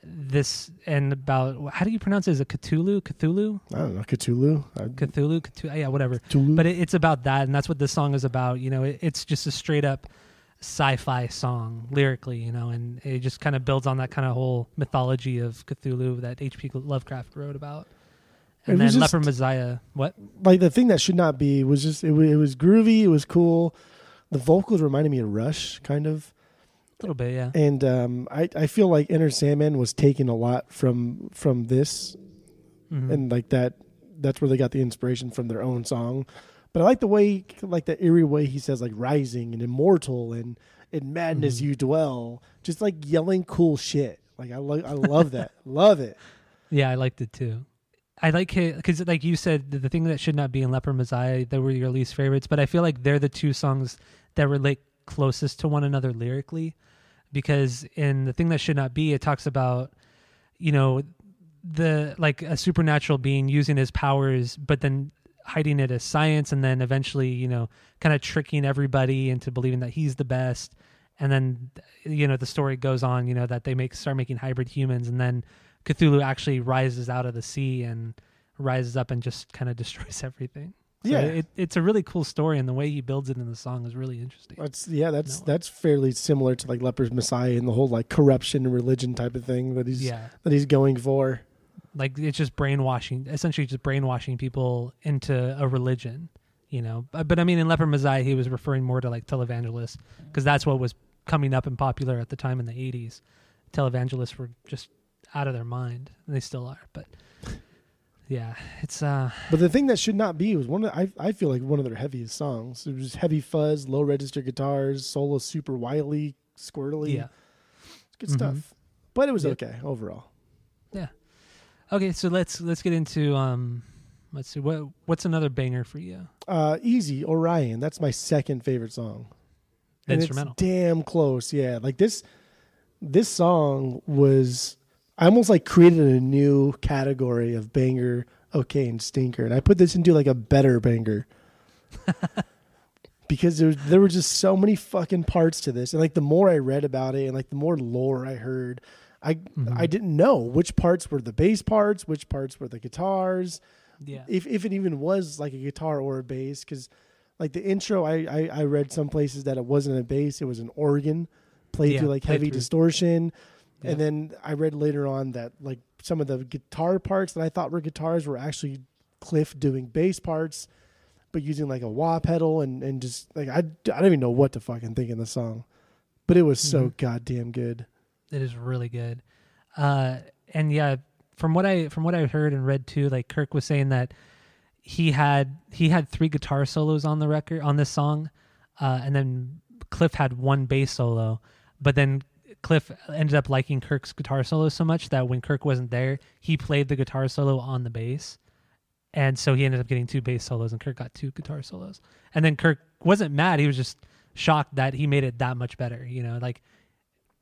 this and about how do you pronounce it? Is it Cthulhu? Cthulhu? I don't know. Cthulhu. I, Cthulhu? Cthulhu? Uh, yeah, whatever. Cthulhu. But it, it's about that, and that's what this song is about. You know, it, it's just a straight up sci-fi song lyrically, you know, and it just kind of builds on that kind of whole mythology of Cthulhu that H.P. Lovecraft wrote about. And then just- Leper Messiah, what? like the thing that should not be was just it, it was groovy. It was cool. The vocals reminded me of Rush, kind of. A little bit, yeah. and um, I I feel like Enter Sandman was taking a lot from from this, Mhm. and like that that's where they got the inspiration from their own song. But I like the way like the eerie way he says like rising and immortal and in madness Mhm. you dwell, just like yelling cool shit. Like I lo- I love that, love it. Yeah, I liked it too. I like it because, like you said, the, the thing that should not be in Leper Messiah, they were your least favorites. But I feel like they're the two songs that relate closest to one another lyrically, because in the thing that should not be, it talks about, you know, the like a supernatural being using his powers, but then hiding it as science, and then eventually, you know, kind of tricking everybody into believing that he's the best. And then, you know, the story goes on, you know, that they make start making hybrid humans, and then Cthulhu actually rises out of the sea and rises up and just kind of destroys everything. So Yeah. it, it's a really cool story, and the way he builds it in the song is really interesting. That's yeah, that's No. that's fairly similar to like Leper's Messiah and the whole like corruption and religion type of thing that he's Yeah, that he's going for. like it's just brainwashing, essentially just brainwashing people into a religion, you know. But, but I mean, in Leper Messiah, he was referring more to like televangelists because that's what was coming up and popular at the time in the '80s. Televangelists were just out of their mind, and they still are. But yeah, it's uh, But the thing that should not be was one of I I feel like one of their heaviest songs. It was heavy fuzz, low register guitars, solo super wily, squirrely. yeah. It's good Mhm. stuff. But it was okay overall. Yeah. Okay, so let's let's get into um, let's see what what's another banger for you? Uh, Easy Orion. That's my second favorite song. The And instrumental. It's damn close. Yeah, like this. This song was. I almost like created a new category of banger, okay, and stinker, and I put this into like a better banger. because there, there were just so many fucking parts to this, and like the more I read about it, and like the more lore I heard, I Mhm. I didn't know which parts were the bass parts, which parts were the guitars, Yeah, if if it even was like a guitar or a bass because like the intro I, I i read some places that it wasn't a bass it was an organ played Yeah, through like heavy through. Yeah. and then i read later on that like some of the guitar parts that i thought were guitars were actually cliff doing bass parts but using like a wah pedal and and just like i, I don't even know what to fucking think in the song but it was so Mhm. goddamn good it is really good. Uh, and yeah, from what I from what I heard and read too, like Kirk was saying that he had he had three guitar solos on the record on this song, uh, and then Cliff had one bass solo, but then Cliff ended up liking Kirk's guitar solo so much that when Kirk wasn't there, he played the guitar solo on the bass. And so he ended up getting two bass solos and Kirk got two guitar solos. And then Kirk wasn't mad, he was just shocked that he made it that much better, you know, like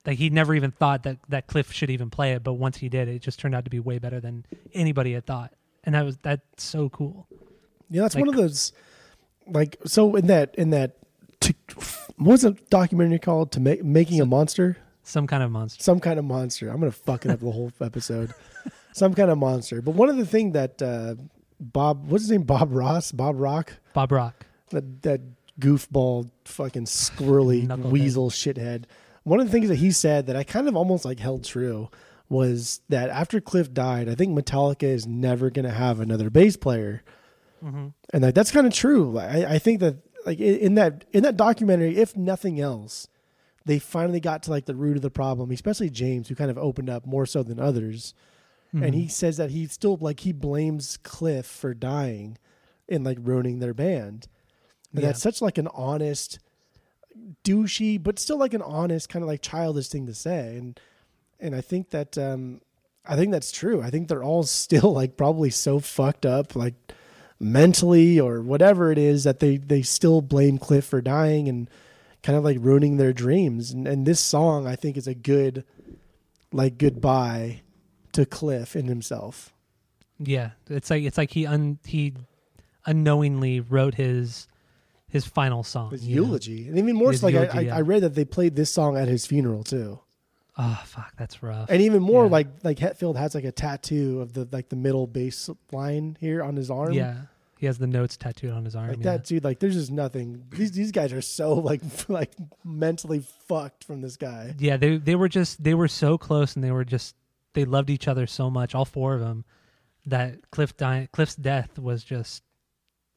like he never even thought that that Cliff should even play it, but once he did, it just turned out to be way better than anybody had thought. And that was that's so cool. Yeah, that's Like- one of those like so in that in that to, what was the documentary called to make making a monster Some kind of monster. some kind of monster. I'm gonna fuck it up the whole episode. Some kind of monster. But one of the thing that uh bob what's his name? Bob ross? Bob rock? Bob Rock. that that goofball fucking squirrely weasel shithead. One of the things that he said that i kind of almost like held true was that after cliff died i think metallica is never gonna have another bass player. Mm-hmm. and like that's kind of true. Like, I, I think that like in, in that in that documentary, if nothing else, they finally got to like the root of the problem. Especially James, who kind of opened up more so than others, Mm-hmm. and he says that he still like he blames Cliff for dying and like ruining their band. And Yeah. that's such like an honest, douchey, but still like an honest kind of like childish thing to say. And and I think that um I think that's true. I think they're all still like probably so fucked up, like mentally or whatever it is that they they still blame Cliff for dying and kind of like ruining their dreams. And, and this song, I think, is a good like goodbye to Cliff and himself. Yeah, it's like it's like he un he unknowingly wrote his his final song. His you know? eulogy, and even more, His so, like eulogy, I, yeah. I read that they played this song at his funeral too. Oh fuck, that's rough. And even more, Yeah. like like Hetfield has like a tattoo of the like the middle bass line here on his arm. yeah, he has the notes tattooed on his arm. like that dude. Like there's just nothing. These these guys are so like like mentally fucked from this guy. Yeah, they they were just they were so close, and they were just they loved each other so much, all four of them, that Cliff di- Cliff's death was just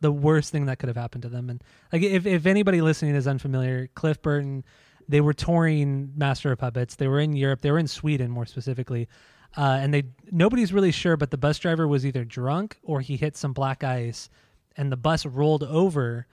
the worst thing that could have happened to them. And like, if if anybody listening is unfamiliar, Cliff Burton, they were touring Master of Puppets. They were in Europe. They were in Sweden, more specifically. Uh, and they nobody's really sure, but the bus driver was either drunk or he hit some black ice, and the bus rolled over,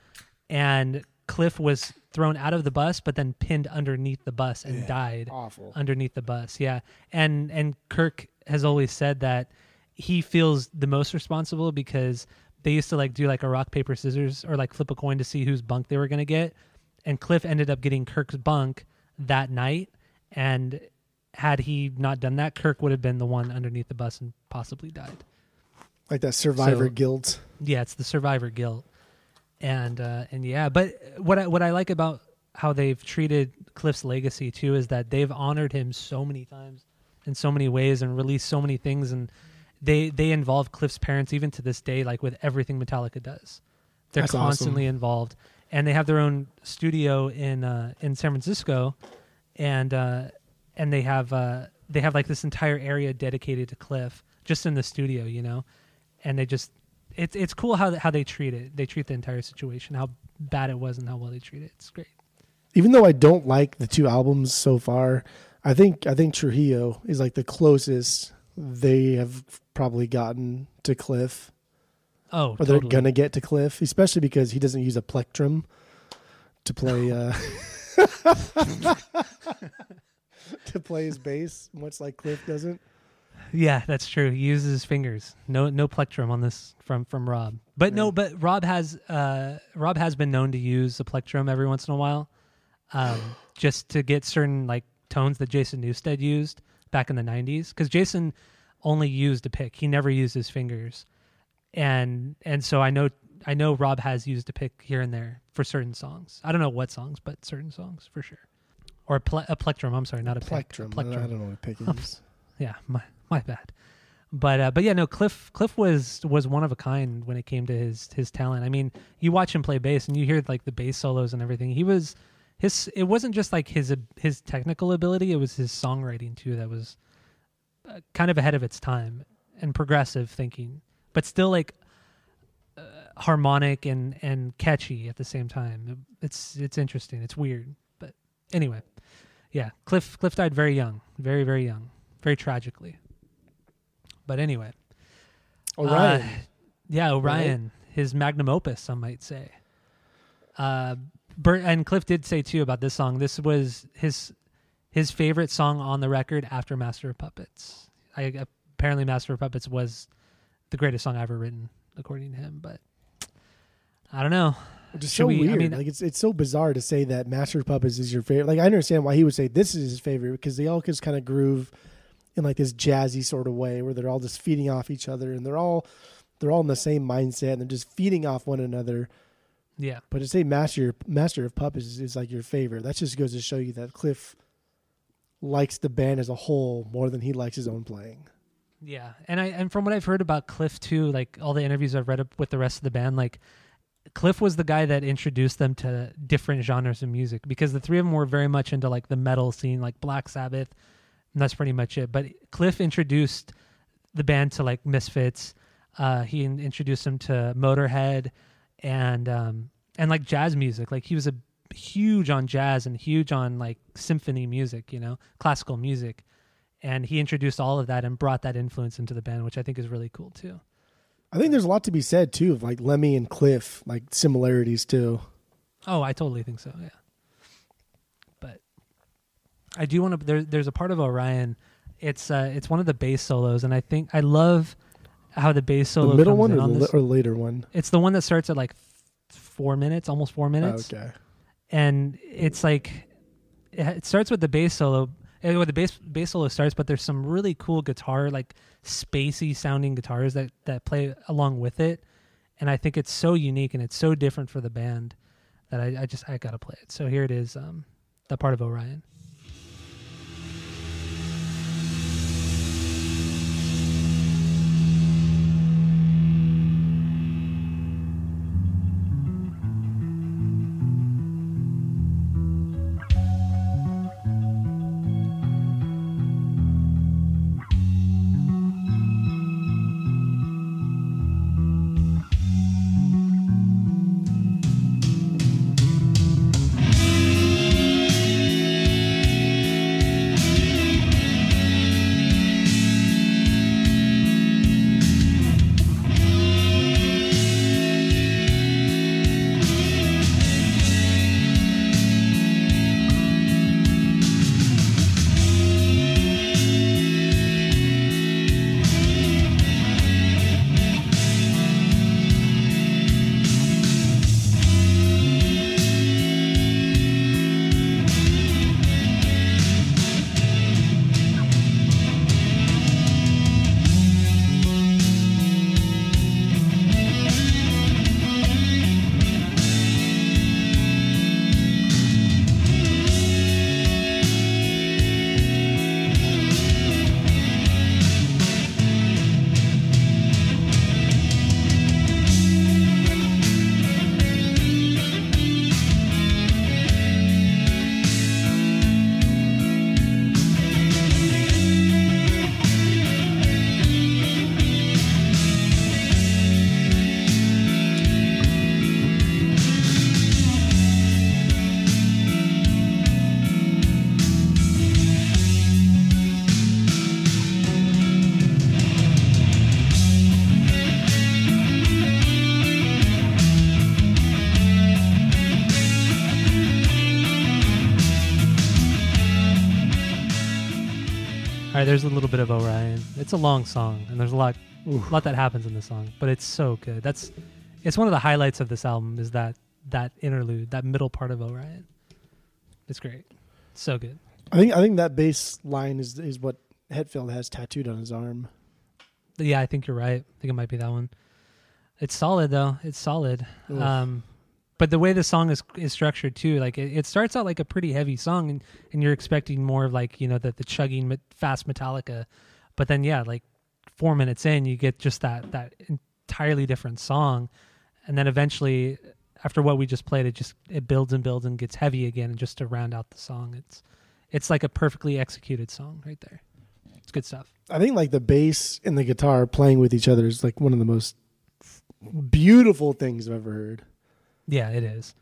and Cliff was thrown out of the bus, but then pinned underneath the bus and died Awful. underneath the bus. Yeah, and and Kirk has always said that he feels the most responsible because they used to like do like a rock paper scissors or like flip a coin to see whose bunk they were gonna get, and Cliff ended up getting Kirk's bunk that night, and had he not done that, Kirk would have been the one underneath the bus and possibly died. Like that survivor So- guilt. Yeah, it's the survivor guilt, and uh, and yeah, but what I what I like about how they've treated Cliff's legacy too is that they've honored him so many times in so many ways and released so many things, and they they involve Cliff's parents even to this day, like with everything Metallica does. They're That's awesome. constantly involved, and they have their own studio in uh, in San Francisco, and uh, and they have uh, they have like this entire area dedicated to Cliff just in the studio, you know, and they just it's it's cool how how they treat it. They treat the entire situation, how bad it was, and how well they treat it. It's great. Even though I don't like the two albums so far, I think I think Trujillo is like the closest they have probably gotten to Cliff, Oh, or they're gonna get to Cliff, especially because he doesn't use a plectrum to play uh, to play his bass, much like Cliff doesn't. Yeah, that's true. He uses his fingers. No, no plectrum on this from from Rob. But no, but Rob has uh, Rob has been known to use a plectrum every once in a while, um, just to get certain like tones that Jason Newsted used back in the '90s. Because Jason only used a pick; he never used his fingers, and and so I know I know Rob has used a pick here and there for certain songs. I don't know what songs, but certain songs for sure. Or a, ple- a plectrum. I'm sorry, not a pick, a Plectrum. I plectrum. don't know what a pick is. Yeah, my my bad. But uh, but yeah, no. Cliff Cliff was was one of a kind when it came to his his talent. I mean, you watch him play bass and you hear like the bass solos and everything. He was his. It wasn't just like his his technical ability. It was his songwriting too that was uh, kind of ahead of its time and progressive thinking, but still like uh, harmonic and and catchy at the same time. It's it's interesting. It's weird, anyway, yeah. Cliff Cliff died very young, very very young, very tragically. But anyway, Orion. uh, yeah, Orion, his magnum opus, some might say. Uh, Bert and Cliff did say too about this song. This was his his favorite song on the record after Master of Puppets. I apparently Master of Puppets was the greatest song I've ever written, according to him. But I don't know. Which is Should so we- I weird. mean- like it's it's so bizarre to say that Master of Puppets is your favorite. Like I understand why he would say this is his favorite because they all just kind of groove in like this jazzy sort of way where they're all just feeding off each other and they're all they're all in the same mindset and they're just feeding off one another. Yeah, But to say Master Master of Puppets is, is like your favorite, that just goes to show you that Cliff likes the band as a whole more than he likes his own playing. Yeah, and I and from what I've heard about Cliff too, like all the interviews I've read up with the rest of the band, like Cliff was the guy that introduced them to different genres of music because the three of them were very much into like the metal scene, like Black Sabbath, and that's pretty much it. But Cliff introduced the band to like Misfits. Uh, he introduced them to Motorhead and um, and like jazz music. Like he was a huge on jazz and huge on like symphony music, you know, classical music and he introduced all of that and brought that influence into the band, which I think is really cool too. I think there's a lot to be said too of like Lemmy and Cliff, like similarities too. Oh, I totally think so. Yeah, but I do want to. There, there's a part of Orion. It's uh, it's one of the bass solos, and I think I love how the bass solo. the middle one or on the this. or later one? It's the one that starts at like four minutes, almost four minutes, Oh, okay. and it's like it starts with the bass solo. Eh, With the bass bass solo starts, but there's some really cool guitar, like spacey sounding guitars that that play along with it, and I think it's so unique and it's so different for the band that I, I just I gotta play it. So here it is, um, the part of Orion. There's a little bit of Orion. It's a long song, and there's a lot, Oof. lot that happens in the song, but it's so good. That's, it's one of the highlights of this album is that that interlude, that middle part of Orion. It's great, so good. I think I think that bass line is is what Hetfield has tattooed on his arm. Yeah, I think you're right. I think it might be that one. It's solid though. It's solid. Um, but the way the song is is structured too, like it, it starts out like a pretty heavy song, and, and you're expecting more of like you know the the chugging fast Metallica, but then yeah, like four minutes in, you get just that that entirely different song, and then eventually, after what we just played, it just it builds and builds and gets heavy again, and just to round out the song, it's it's like a perfectly executed song right there. It's good stuff. I think like the bass and the guitar playing with each other is like one of the most beautiful things I've ever heard. Yeah, it is.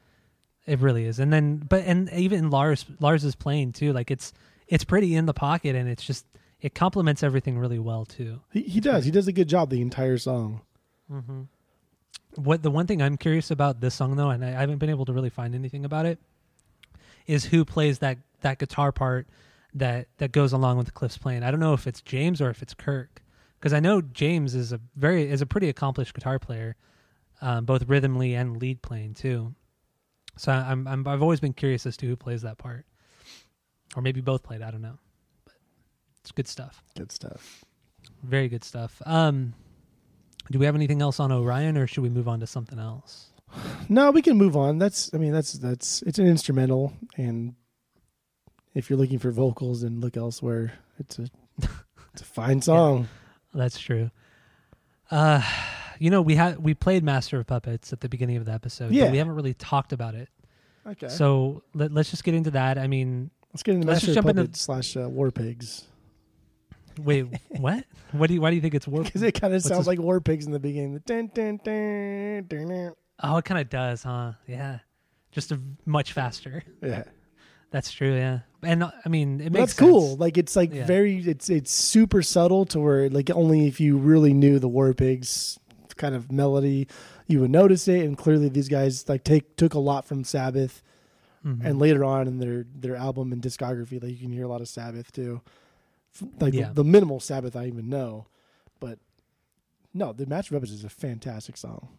It really is. And then but and even Lars Lars is playing too. Like it's it's pretty in the pocket and it's just it complements everything really well too. He he does. He does a good job the entire song. Mm-hmm. What the one thing I'm curious about this song though, and I, I haven't been able to really find anything about it, is who plays that that guitar part that that goes along with Cliff's playing. I don't know if it's James or if it's Kirk, because I know James is a very is a pretty accomplished guitar player, um, both rhythmly and lead playing too. So I'm, I'm I've always been curious as to who plays that part, or maybe both played. I don't know, but it's good stuff. Good stuff. Very good stuff. Um, do we have anything else on Orion, or should we move on to something else? No, we can move on. That's I mean that's that's it's an instrumental and if you're looking for vocals then look elsewhere. It's a it's a fine song. That's true. Uh, you know, we had we played Master of Puppets at the beginning of the episode. Yeah. we haven't really talked about it. Okay. So let, let's just get into that. I mean, let's get into let's Master of Puppets slash uh, War Pigs wait, what? What do you? Why do you think it's war? because it kind of sounds this- like War Pigs in the beginning. The dun, dun, dun, dun, dun. Oh, it kind of does, huh? Yeah, just a, much faster. Yeah, That's true. Yeah, and uh, I mean, it makes that's cool. sense. Like it's like Yeah. very it's it's super subtle to where like only if you really knew the War Pigs kind of melody you would notice it. And clearly these guys like take took a lot from Sabbath. Mhm. and later on in their their album and discography, like you can hear a lot of Sabbath too. Like the- Yeah. the, minimal Sabbath I even know, but no, the Master of Puppets is a fantastic song.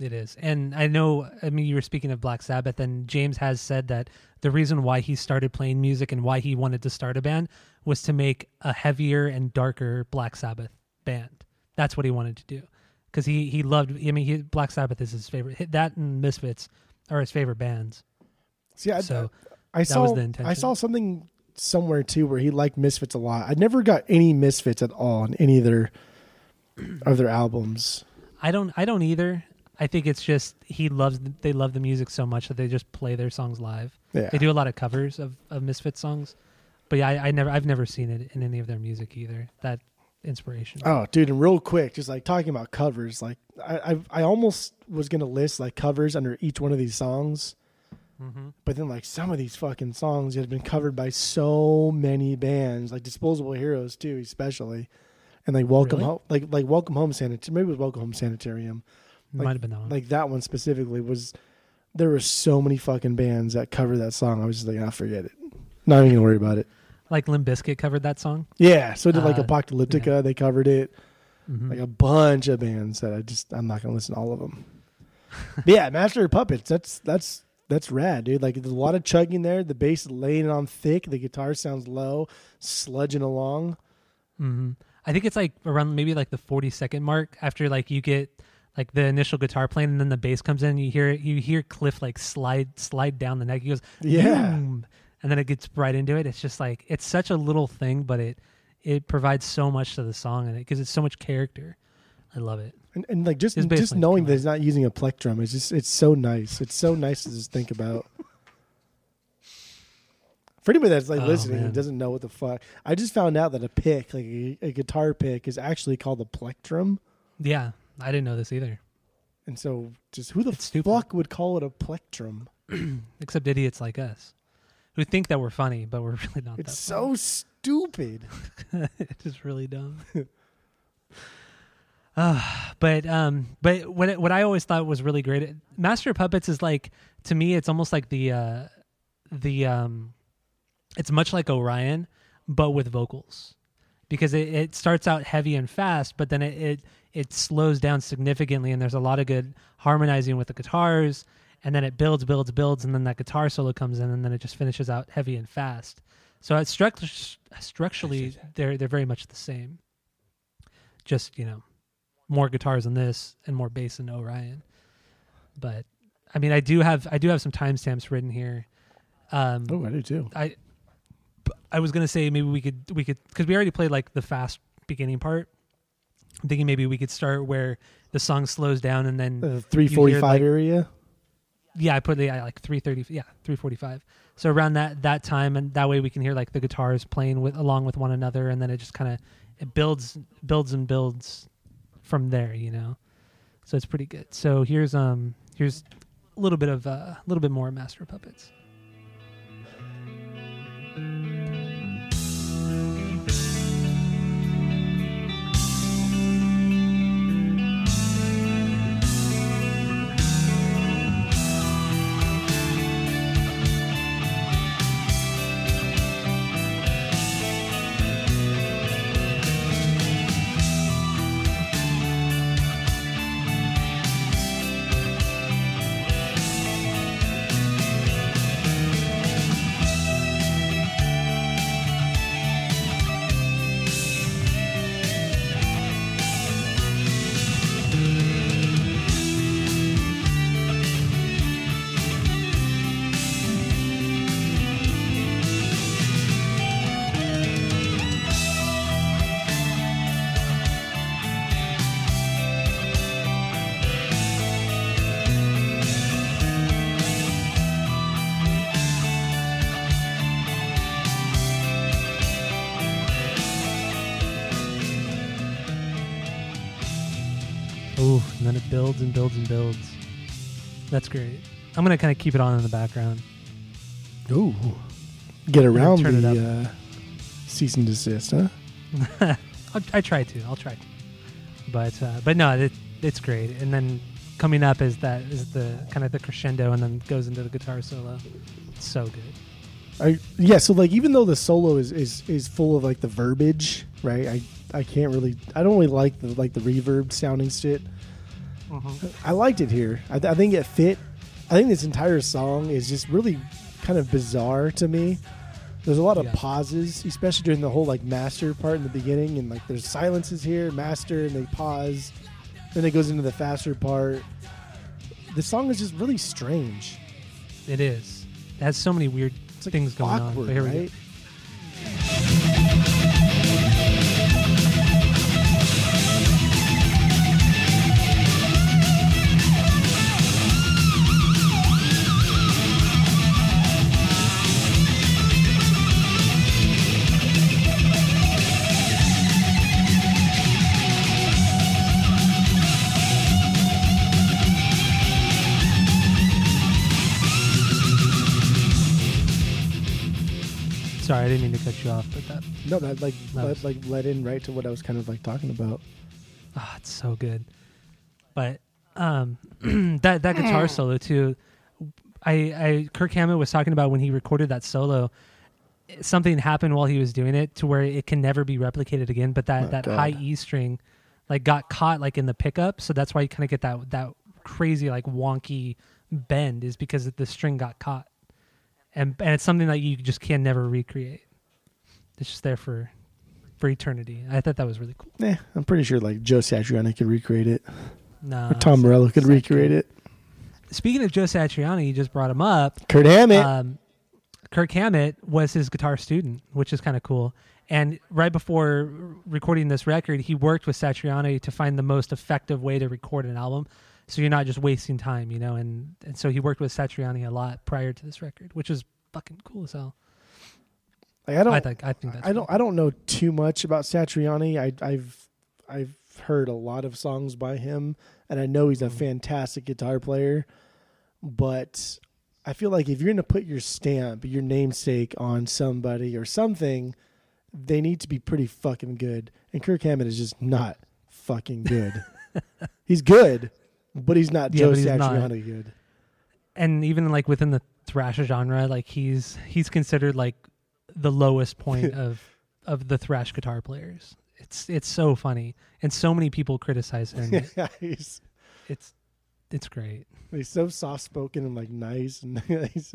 It is. And I know, I mean, you were speaking of Black Sabbath, and James has said that the reason why he started playing music and why he wanted to start a band was to make a heavier and darker Black Sabbath band. That's what he wanted to do. Because he, he loved, I mean, he, Black Sabbath is his favorite. That and Misfits are his favorite bands. See, I, So I saw was the I saw something somewhere too where he liked Misfits a lot. I never got any Misfits at all on any of their of their albums. I don't, I don't either. I think it's just he loves, they love the music so much that they just play their songs live. Yeah. They do a lot of covers of, of Misfits songs, but yeah, I, I never I've never seen it in any of their music either. That inspiration. Oh, dude, and real quick, just like talking about covers, like I I, I almost was gonna list like covers under each one of these songs, Mm-hmm. but then like some of these fucking songs have been covered by so many bands, like Disposable Heroes too, especially, and like Welcome Really? Home, like like Welcome Home Sanitarium, maybe it was Welcome Home Sanitarium, like- Might have been that one. like that one specifically was. There were so many fucking bands that covered that song. I was just like, ah, forget it. Not even gonna worry about it. Like Limp Bizkit covered that song. Yeah, so did like Uh, Apocalyptica. yeah. They covered it. Mhm. like a bunch of bands that I just I'm not gonna listen to all of them. But yeah, Master of Puppets. That's that's that's rad, dude. Like there's a lot of chugging there. The bass is laying it on thick. The guitar sounds low, sludging along. hmm I think it's like around maybe like the forty second mark after like you get like the initial guitar playing and then the bass comes in. And You hear you hear Cliff like slide slide down the neck. He goes Yeah. "Boom," and then it gets right into it. It's just like it's such a little thing, but it it provides so much to the song and it gives it so much character. I love it. And, and like just just knowing that he's not using a plectrum is just it's so nice. It's so nice to just think about. For anybody that's like Oh, listening and doesn't know what the fuck, I just found out that a pick, like a, a guitar pick, is actually called a plectrum. Yeah, I didn't know this either. And so, just who the fuck would call it a plectrum? Except idiots like us who think that we're funny, but we're really not. It's so stupid. it's just really dumb. Uh, but um, but what it, what I always thought was really great, Master of Puppets is like to me, it's almost like the uh, the um, it's much like Orion, but with vocals, because it, it starts out heavy and fast, but then it, it it slows down significantly, and there's a lot of good harmonizing with the guitars, and then it builds, builds, builds, and then that guitar solo comes in, and then it just finishes out heavy and fast. So it's structurally, they're they're very much the same. Just you know, more guitars in this and more bass in Orion. But I mean, I do have I do have some timestamps written here. Um, Oh, I do too. I I was gonna say maybe we could we could because we already played like the fast beginning part. I'm thinking maybe we could start where the song slows down and then The 345 like- area. Yeah I put the yeah, like three thirty yeah three forty five. So around that that time and that way we can hear like the guitars playing with along with one another and then it just kind of it builds builds and builds from there you know. So it's pretty good. So here's um here's a little bit of uh, a little bit more Master Puppets. Builds and builds. That's great. I'm gonna kind of keep it on in the background. Ooh. Get around the uh, cease and desist, huh? I'll, I try to. I'll try to. But uh, but no, it, it's great. And then coming up is that is the kind of the crescendo, and then goes into the guitar solo. It's so good. I yeah, so like even though the solo is, is is full of like the verbiage, right? I I can't really I don't really like the like the reverb sounding shit. I liked it here. I, I think it fit. I think this entire song is just really kind of bizarre to me. There's a lot of Yeah. pauses, especially during the whole like master part in the beginning, and like there's silences here, master, and they pause. Then it goes into the faster part. The song is just really strange. It is. It has so many weird like things going on. awkward, But here we go. I didn't mean to cut you off, but that No, that like That led, was- like led in right to what I was kind of like talking about. Ah, it's so good. But um, that that guitar solo too. I, I Kirk Hammett was talking about when he recorded that solo. Something happened while he was doing it to where it can never be replicated again. But that that God. high E string, like got caught like in the pickup, so that's why you kind of get that that crazy like wonky bend is because the string got caught, and and it's something that you just can never recreate. It's just there for for eternity. I thought that was really cool. Yeah, I'm pretty sure like Joe Satriani could recreate it, No, or Tom Morello could recreate it. Speaking of Joe Satriani, you just brought him up. Kurt Hammett. Um, Kirk Hammett was his guitar student, which is kind of cool. And right before recording this record, he worked with Satriani to find the most effective way to record an album, so you're not just wasting time, you know. And and so he worked with Satriani a lot prior to this record, which is fucking cool as hell. like, I don't. I think I think that's I don't. I don't know too much about Satriani. I, I've I've heard a lot of songs by him, and I know he's a Mhm. fantastic guitar player. But I feel like if you're going to put your stamp, your namesake on somebody or something, they need to be pretty fucking good. And Kirk Hammett is just not fucking good. he's good, but he's not Yeah, Joe he's not. Satriani good. and even like within the thrash genre, like he's he's considered like the lowest point of of the thrash guitar players. It's it's so funny, and so many people criticize him. yeah, he's it's it's great. He's so soft spoken and like nice, and he's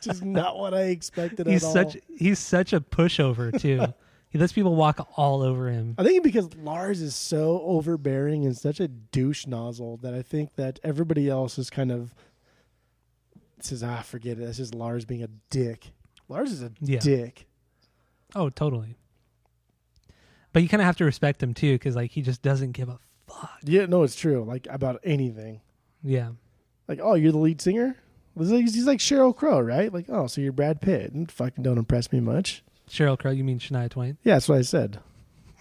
just not what I expected He's at all. such he's such a pushover too. He lets people walk all over him. I think because Lars is so overbearing and such a douche nozzle that I think that everybody else is kind of says, "Ah, forget it. That's just Lars being a dick." Lars is a Yeah. dick. Oh, totally. But you kind of have to respect him too, because like he just doesn't give a fuck. Yeah, no, it's true. Like about anything. Yeah, Like, oh, you're the lead singer. He's like, he's like Sheryl Crow, right? Like, oh, so you're Brad Pitt. And fucking don't impress me much. Sheryl Crow. You mean Shania Twain? Yeah, that's what I said.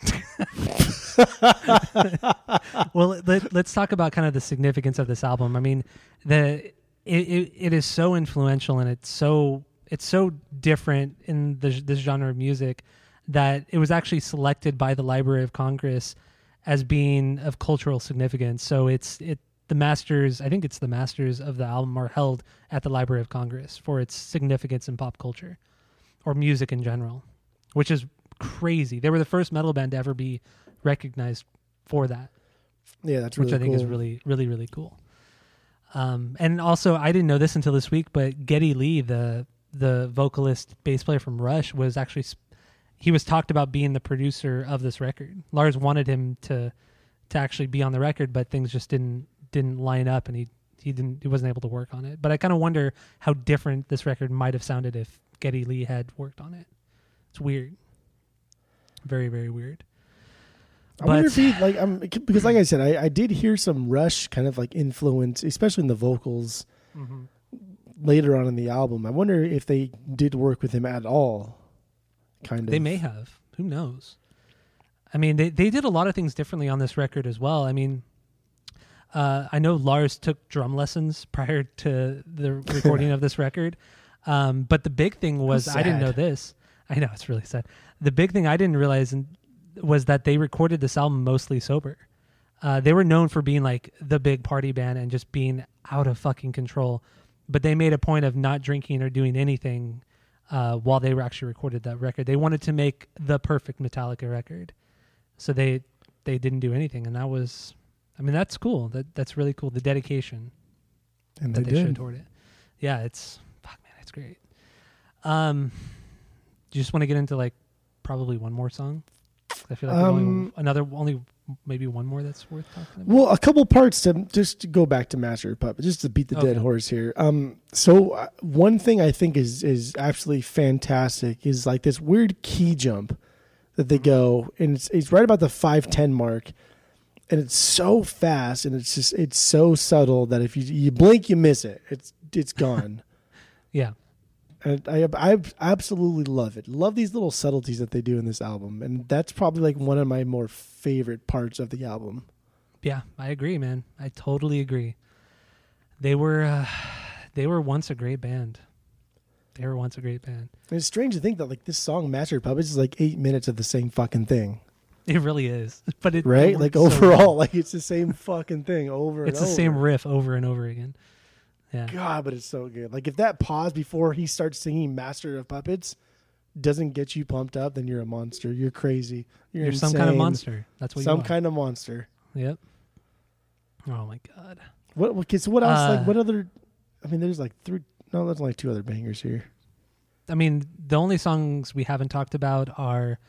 well, let, let's talk about kind of the significance of this album. I mean, the it, it, it is so influential and it's so it's so different in the, this genre of music that it was actually selected by the Library of Congress as being of cultural significance. So it's it the masters. I think it's the masters of the album are held at the Library of Congress for its significance in pop culture or music in general, which is crazy. They were the first metal band to ever be recognized for that Yeah, that's which I think is really, really, really cool. Um, and also, I didn't know this until this week, but Geddy Lee, the the vocalist, bass player from Rush, was actually sp- he was talked about being the producer of this record. Lars wanted him to to actually be on the record, but things just didn't didn't line up, and he he didn't he wasn't able to work on it. But I kind of wonder how different this record might have sounded if Geddy Lee had worked on it. It's weird, very very weird. I wonder if he like um because like I said, I, I did hear some Rush kind of like influence, especially in the vocals later on in the album. I wonder if they did work with him at all. Kind of. They may have. Who knows? I mean, they they did a lot of things differently on this record as well. I mean, uh, I know Lars took drum lessons prior to the recording of this record, um, but the big thing was I didn't know this. I know it's really sad. The big thing I didn't realize was that they recorded this album mostly sober. Uh, they were known for being like the big party band and just being out of fucking control, but they made a point of not drinking or doing anything uh, while they were actually recorded that record. They wanted to make the perfect Metallica record, so they they didn't do anything, and that was I mean, that's cool. That that's really cool. The dedication And that they, they, did. toward it. Yeah, it's fuck man, it's great. Um, do you just want to get into like probably one more song? I feel like there's only Um, another only maybe one more that's worth talking about. Well, a couple parts to just to go back to Master of Puppets, just to beat the dead horse here. Um, so uh, one thing I think is is absolutely fantastic is like this weird key jump that they go, and it's it's right about the five ten mark, and it's so fast, and it's just it's so subtle that if you you blink, you miss it. It's it's gone. Yeah, And I, I absolutely love it. Love these little subtleties that they do in this album, and that's probably like one of my more favorite parts of the album. yeah, I agree, man. I totally agree. They were uh, they were once a great band. They were once a great band. And it's strange to think that like this song Master of Puppets is like eight minutes of the same fucking thing, It really is, but it right? it Like works so overall, like it's the same fucking thing over it's the over. same riff over and over again. Yeah, God, but it's so good. Like if that pause before he starts singing Master of Puppets doesn't get you pumped up, then you're a monster. You're crazy. You're, you're some kind of monster. That's what Some you are. kind of monster. Yep. Oh my god. What? Okay, so what else? Uh, like what other? I mean, there's like three. No, there's only two other bangers here. I mean, the only songs we haven't talked about are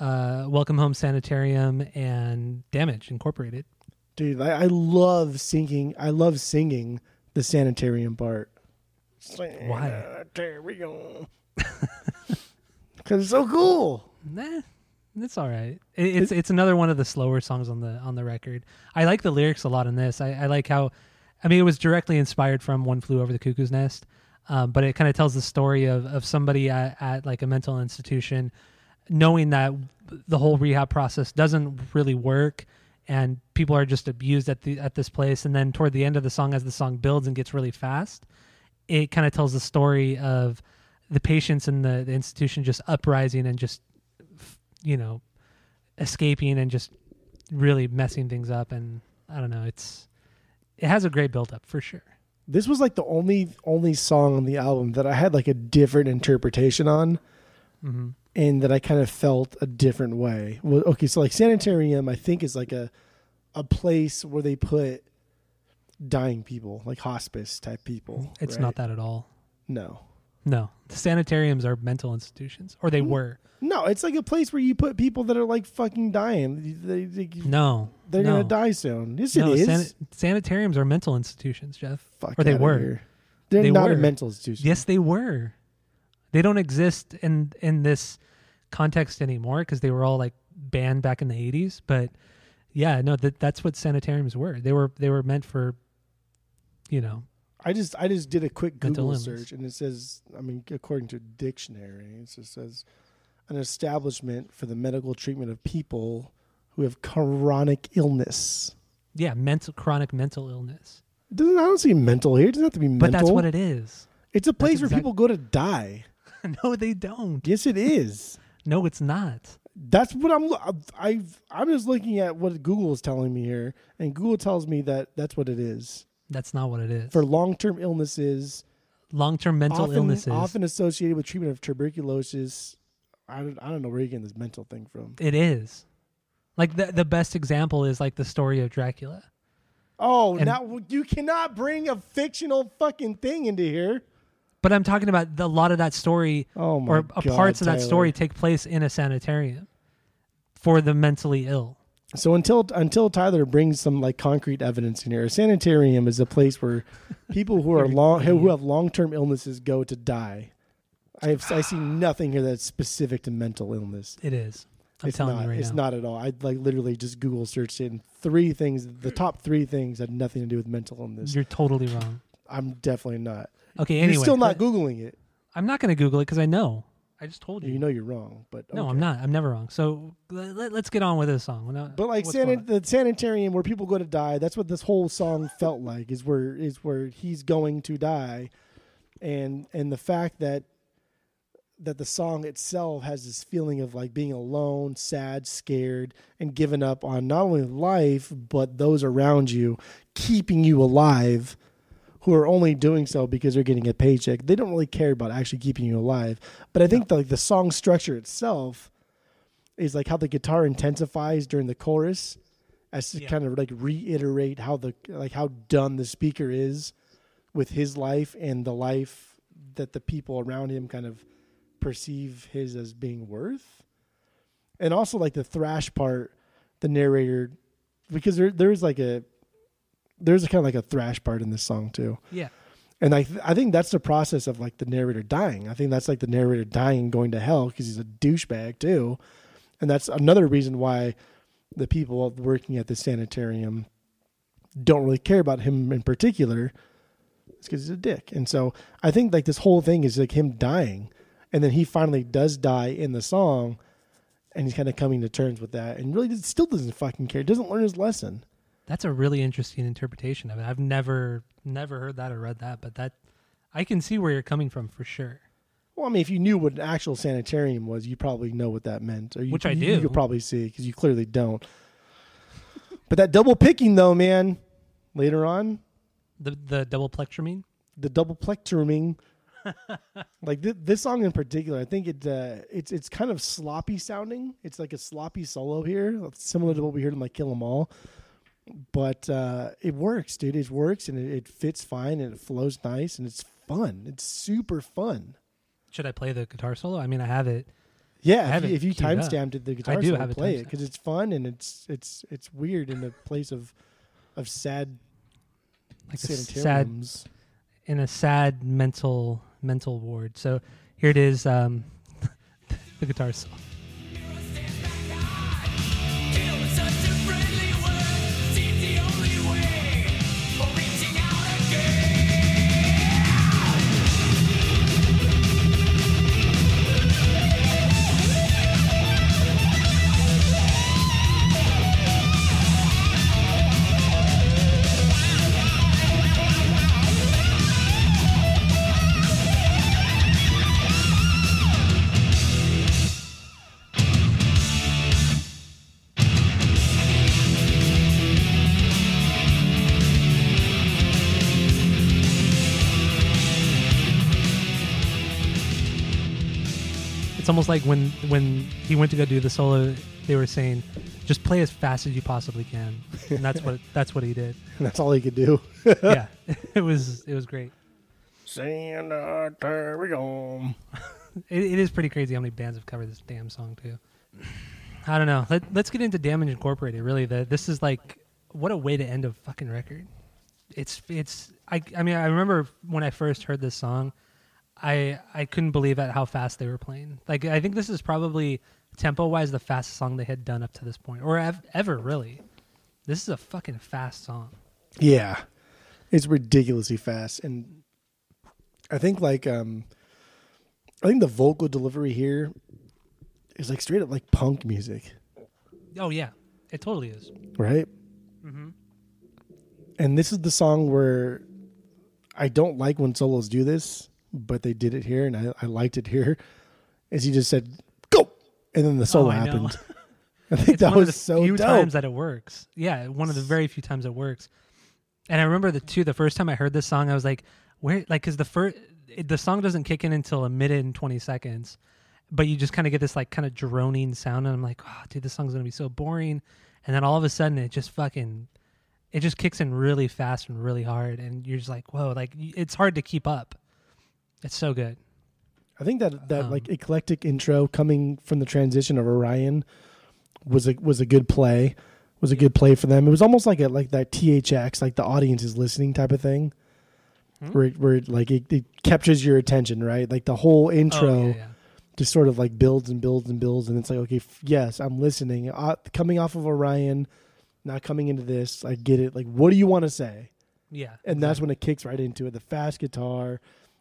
uh, "Welcome Home Sanitarium" and "Damage Incorporated." Dude, I, I love singing. I love singing the sanitarium part. Why? Sanitarium. Because it's so cool. Nah, it's all right. It, it's it's another one of the slower songs on the on the record. I like the lyrics a lot in this. I, I like how, I mean, it was directly inspired from "One Flew Over the Cuckoo's Nest," um, but it kind of tells the story of of somebody at, at like a mental institution, knowing that the whole rehab process doesn't really work, and people are just abused at the at this place. And then toward the end of the song, as the song builds and gets really fast, it kind of tells the story of the patients in the, the institution just uprising and just you know escaping and just really messing things up and i don't know it's it has a great build up for sure This was like the only only song on the album that I had like a different interpretation on, mm-hmm. And that I kind of felt a different way. Well, okay, so like sanitarium, I think is like a a place where they put dying people, like hospice type people. it's right? not that at all No. no the sanitariums are mental institutions or they were No, it's like a place where you put people that are like fucking dying. They, they, no they're no. gonna die soon. Yes, no it is. san- sanitariums are mental institutions jeff Fuck or they were. They're They not were. a mental institution. yes they were they don't exist in in this context anymore because they were all like banned back in the 80s but yeah no that that's what sanitariums were they were they were meant for you know I just I just did a quick Google search and it says I mean according to dictionary it just says an establishment for the medical treatment of people who have chronic illness. yeah mental chronic mental illness It doesn't I don't see mental here. It doesn't have to be mental. but that's what it is It's a place where people go to die. no they don't Yes, it is. no it's not That's what I'm. I I'm just looking at what Google is telling me here, and Google tells me that that's what it is that's not what it is for long-term illnesses, long-term mental often, illnesses often associated with treatment of tuberculosis. I don't, I don't know where you're getting this mental thing from. it is like the the best example is like the story of dracula Oh, And- now you cannot bring a fictional fucking thing into here. But i'm talking about the, a lot of that story Oh my or god! uh, parts of that story take place in a sanitarium for the mentally ill So until until Tyler brings some like concrete evidence in here, a sanitarium is a place where people who are long who have long term illnesses go to die. I have I see nothing here that's specific to mental illness. it is i'm it's telling not. you right now. it's now not at all. I like literally just Google searched it, and three things. The top three things had nothing to do with mental illness. you're totally wrong I'm definitely not. Okay anyway You're still not googling it. i'm not going to google it because i know i just told you You know you're wrong, but no okay. i'm not i'm never wrong so let, us get on with this song not- But like sanit- the sanitarium where people go to die, that's what this whole song felt like. Is where is where he's going to die, and and the fact that that the song itself has this feeling of like being alone, sad, scared, and given up on not only life but those around you, keeping you alive, who are only doing so because they're getting a paycheck. They don't really care about actually keeping you alive. But I think the, like the song structure itself is like how the guitar intensifies during the chorus as to Yeah. kind of like reiterate how the like how done the speaker is with his life and the life that the people around him kind of perceive his as being worth. And also like the thrash part, the narrator because there there's like a there's a kind of like a thrash part in this song too. Yeah. And I th- I think that's the process of like the narrator dying. I think that's like the narrator dying and going to hell because he's a douchebag too. And that's another reason why the people working at the sanitarium don't really care about him in particular. It's because he's a dick. And so I think like this whole thing is like him dying, and then he finally does die in the song, and he's kind of coming to terms with that, and really still doesn't fucking care. Doesn't learn his lesson. That's a really interesting interpretation of it. I've never never heard that or read that, but that I can see where you're coming from for sure. Well, I mean, if you knew what an actual sanitarium was, you probably know what that meant. Or you, Which I you, You do. could probably see because you clearly don't. But that double picking, though, man, later on, The the double plectramine. the double plectruming, like th- this song in particular, I think it uh, it's it's kind of sloppy sounding. It's like a sloppy solo here, similar to what we heard in like Kill 'Em All. But uh, it works, dude. It works and it, it fits fine and it flows nice and it's fun. It's super fun. Should I play the guitar solo? I mean, I have it. Yeah, have if you, it if you timestamped it, the guitar do solo, play it because it's fun and it's it's it's weird in a place of of sad Like sad in a sad mental mental ward. So here it is, um, the guitar solo. Almost like when when he went to go do the solo, they were saying, "Just play as fast as you possibly can," and that's what that's what he did. And that's all he could do. yeah, it was it was great. Sanitarium. It, it is pretty crazy how many bands have covered this damn song too. I don't know. Let, let's get into Damage Incorporated. Really, the, this is like what a way to end a fucking record. It's it's. I I mean I remember when I first heard this song, I I couldn't believe at how fast they were playing. Like I think this is probably tempo wise the fastest song they had done up to this point, or ev- ever really. This is a fucking fast song. Yeah, it's ridiculously fast, and I think like um, I think the vocal delivery here is like straight up like punk music, Oh yeah, it totally is. right? Mm-hmm. And this is the song where I don't like when solos do this, but they did it here, and I, I liked it here. Is he just said go, and then the solo Oh, I happened. I think it's that one was of the so few dope. times that it works. Yeah, one of the very few times it works. And I remember the two. The first time I heard this song, I was like, "Where?" Like, because the first the song doesn't kick in until a minute and twenty seconds, but you just kind of get this like kind of droning sound, and I'm like, "Oh, dude, this song's gonna be so boring." And then all of a sudden, it just fucking, it just kicks in really fast and really hard, and you're just like, "Whoa!" Like, it's hard to keep up. It's so good. I think that that Um, like eclectic intro coming from the transition of Orion was a was a good play. Was a good play for them. It was almost like a like that THX, like the audience is listening type of thing, Hmm? where it, where it, like it, it captures your attention, right? Like the whole intro Oh, yeah, yeah. just sort of like builds and builds and builds, and it's like okay, f- yes, I'm listening. Uh, coming off of Orion, not coming into this, I get it. Like, what do you want to say? Yeah, and that's when it kicks right into it the fast guitar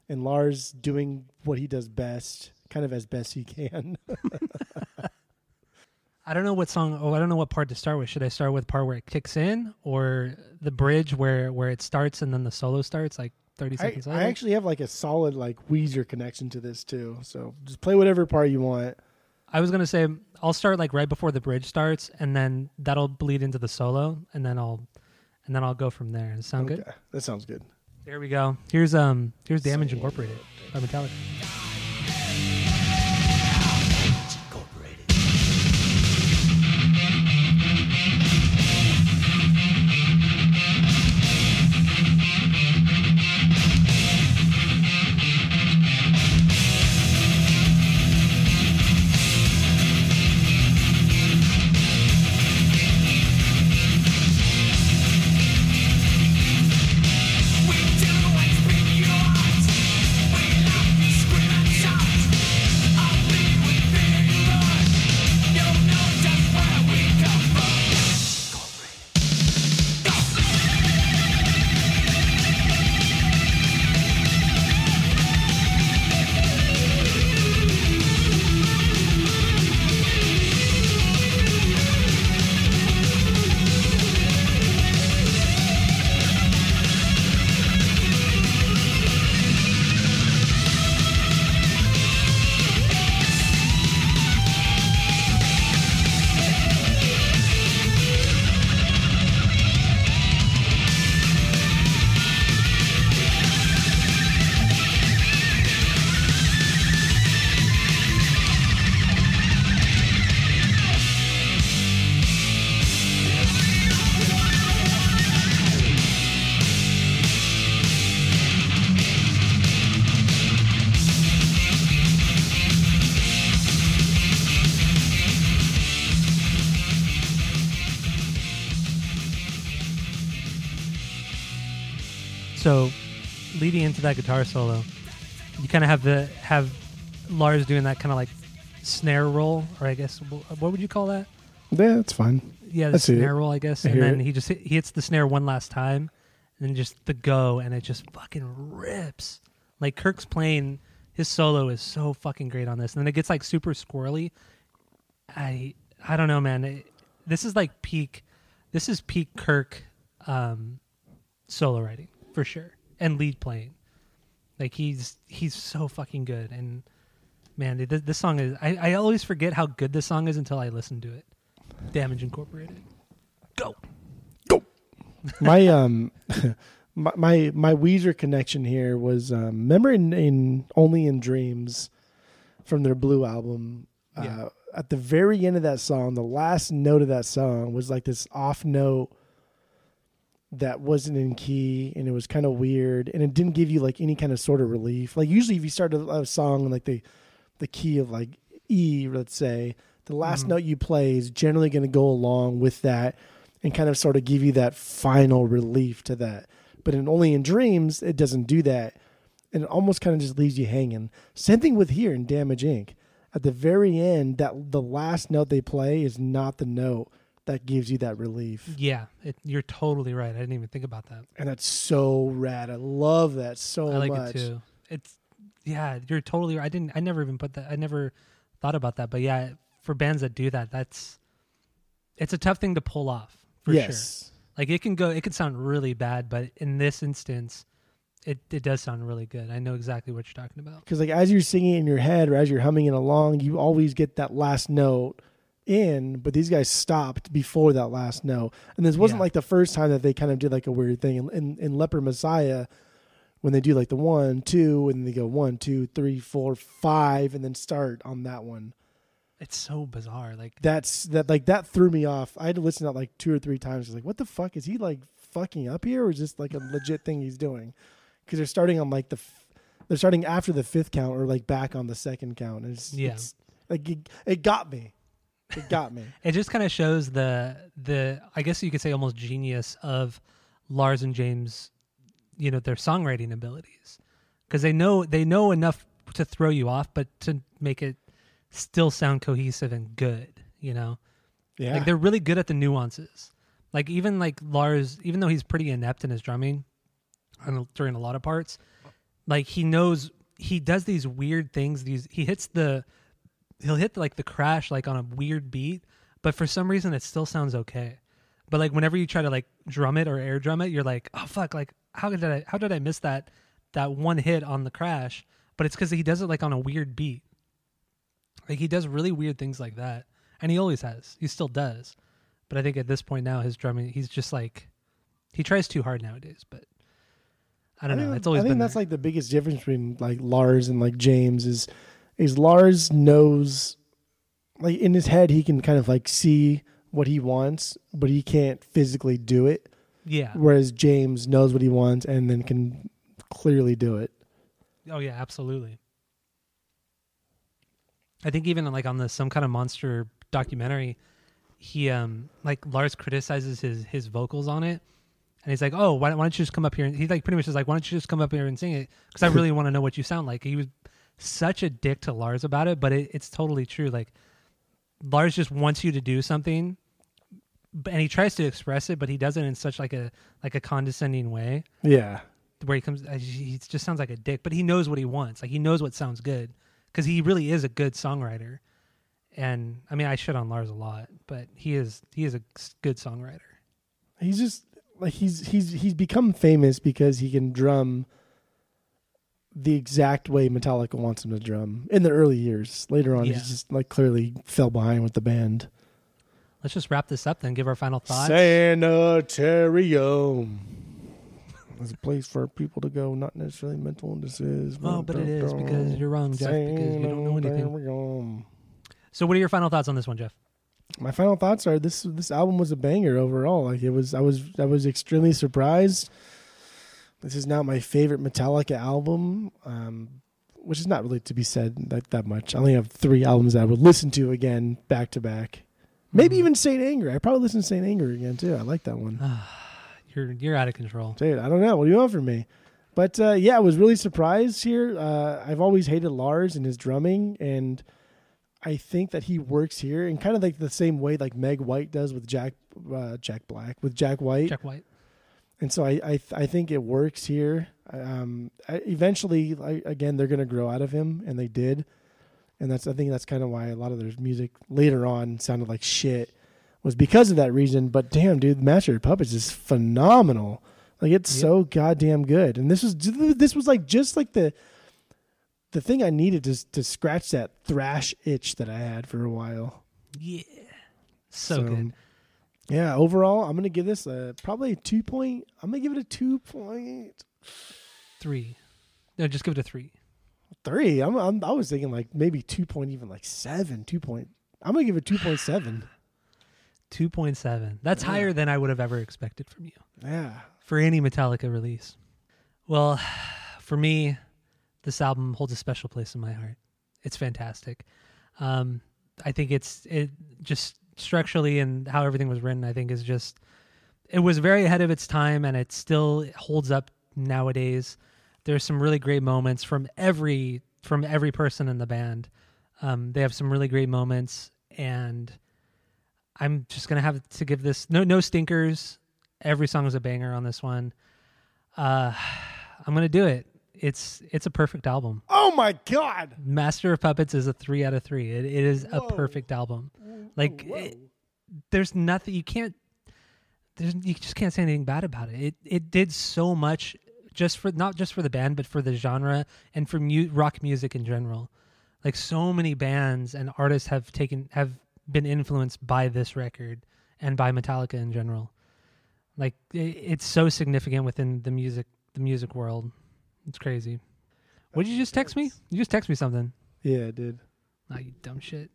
and lars doing what he does best kind of as best he can I don't know what song. Oh, I don't know what part to start with. Should I start with part where it kicks in, or the bridge where where it starts and then the solo starts like thirty I, seconds later? I actually have like a solid like weezer connection to this too so just play whatever part you want I was gonna say I'll start like right before the bridge starts, and then that'll bleed into the solo, and then I'll and then I'll go from there. Does sound good? That sounds good There we go. Here's um here's Damage Incorporated by Metallica. That guitar solo, you kind of have the have Lars doing that kind of like snare roll, or I guess what would you call that? Yeah, that's fine. Yeah, the it. snare roll, I guess. I and then it. he just hit, he hits the snare one last time, and then just the go, and it just fucking rips. Like Kirk's playing his solo is so fucking great on this, and then it gets like super squirrely. I I don't know, man. It, this is like peak. This is peak Kirk um, solo writing for sure, and lead playing. Like he's he's so fucking good, and man, this, this song is. I, I always forget how good this song is until I listen to it. Damage Incorporated. Go. go. my um my, my my Weezer connection here was um remember in, in Only in Dreams from their Blue album uh, at the very end of that song the last note of that song was like this off note that wasn't in key and it was kind of weird and it didn't give you like any kind of sort of relief like usually if you start a, a song in like the the key of like E let's say the last Mhm. note you play is generally going to go along with that and kind of sort of give you that final relief to that. But in only in dreams, it doesn't do that, and it almost kind of just leaves you hanging. Same thing with here in Damage Inc. At the very end, that the last note they play is not the note that gives you that relief, Yeah, it, you're totally right. I didn't even think about that. and that's so rad. I love that so I like much. it too. It's yeah, you're totally right. I didn't. I never even put that. I never thought about that. But yeah, for bands that do that, that's it's a tough thing to pull off for sure. yes, Like it can go. It can sound really bad, but in this instance, it it does sound really good. I know exactly what you're talking about. because like as you're singing in your head or as you're humming it along, you always get that last note in, but these guys stopped before that last note. And this wasn't Yeah. like the first time that they kind of did like a weird thing. In, in, in Leper Messiah, when they do like the one, two, and they go one, two, three, four, five, and then start on that one. It's so bizarre. Like That's that like that threw me off. I had to listen to that like two or three times. I was like, what the fuck is he like fucking up here, or is this like a legit thing he's doing? Because they're starting on like the f- they're starting after the fifth count or like back on the second count. It's, Yeah. it's like it, it got me. It got me. it just kind of shows the the I guess you could say almost genius of Lars and James, you know, their songwriting abilities because they know they know enough to throw you off, but to make it still sound cohesive and good. You know, Yeah. like they're really good at the nuances. Like even like Lars, even though he's pretty inept in his drumming on- during a lot of parts, like he knows he does these weird things. These he hits the he'll hit like the crash like on a weird beat, but for some reason it still sounds okay. But like whenever you try to like drum it or air drum it, you're like, oh fuck, like how did I how did I miss that that one hit on the crash? But it's because he does it like on a weird beat. Like he does really weird things like that, and he always has. He still does. But I think at this point now, his drumming, he's just like he tries too hard nowadays. But I don't know. think- It's always I think that's there. like the biggest difference between like Lars and like James is is Lars knows like in his head he can kind of like see what he wants, but he can't physically do it. yeah. Whereas James knows what he wants and then can clearly do it. Oh yeah, absolutely. I think even like on the some kind of monster documentary, he um like Lars criticizes his his vocals on it, and he's like, "Oh, why, why don't you just come up here?" And he's like, pretty much is like, "Why don't you just come up here and sing it?" Because I really want to know what you sound like. He was such a dick to Lars about it, but it, it's totally true. Like Lars just wants you to do something, and he tries to express it, but he does it in such like a like a condescending way Yeah. where he comes uh, he just sounds like a dick but he knows what he wants like he knows what sounds good because he really is a good songwriter and i mean i shit on lars a lot but he is he is a good songwriter He's just like he's he's he's become famous because he can drum the exact way Metallica wants him to drum in the early years. Later on, Yeah. he's just like clearly fell behind with the band. let's just wrap this up then give our final thoughts Sanitarium. There's a place for people to go, not necessarily mental illnesses. oh but it is because you're wrong jeff because you don't know anything so what are your final thoughts on this one jeff My final thoughts are this: this album was a banger overall. Like it was, I was, I was extremely surprised. This is now my favorite Metallica album, um, which is not really to be said that that much. I only have three albums that I would listen to again back to back. Maybe Mhm. even Saint Anger. I probably listen to Saint Anger again too. I like that one. you're you're out of control. Dude, I don't know. What do you want from me? But uh, yeah, I was really surprised here. Uh, I've always hated Lars and his drumming, and I think that he works here in kind of like the same way like Meg White does with Jack uh, Jack Black with Jack White. Jack White. And so I I, I think it works here. Um, I, eventually, I, again, they're going to grow out of him, and they did, and that's I think that's kind of why a lot of their music later on sounded like shit was because of that reason. But damn, dude, Master of Puppets is phenomenal. Like it's Yep. so goddamn good, and this was this was like just like the the thing I needed to to scratch that thrash itch that I had for a while. Yeah. So, good. Yeah, overall, I'm gonna give this a probably a two point. I'm gonna give it a two point Three. No, just give it a three. three. I'm, I'm I was thinking like maybe two point even like seven. Two point. I'm gonna give it two point seven. Two point seven. That's Yeah. higher than I would have ever expected from you Yeah. for any Metallica release. Well, for me, this album holds a special place in my heart. It's fantastic. Um, I think it's it just structurally and how everything was written. I think is just it was very ahead of its time, and it still holds up nowadays. There's some really great moments from every from every person in the band. Um, they have some really great moments, and I'm just gonna have to give this no no stinkers. Every song is a banger on this one. Uh, I'm gonna do it. It's it's a perfect album. Oh my god. Master of Puppets is a three out of three. It, it is a perfect album. Like it- there's nothing you can't. There's you just can't say anything bad about it. It it did so much just for not just for the band but for the genre and for mu- rock music in general. Like so many bands and artists have taken have been influenced by this record and by Metallica in general. Like it, it's so significant within the music the music world. It's crazy. What did you just text me? You just text me something. Yeah, I did. Oh, you dumb shit.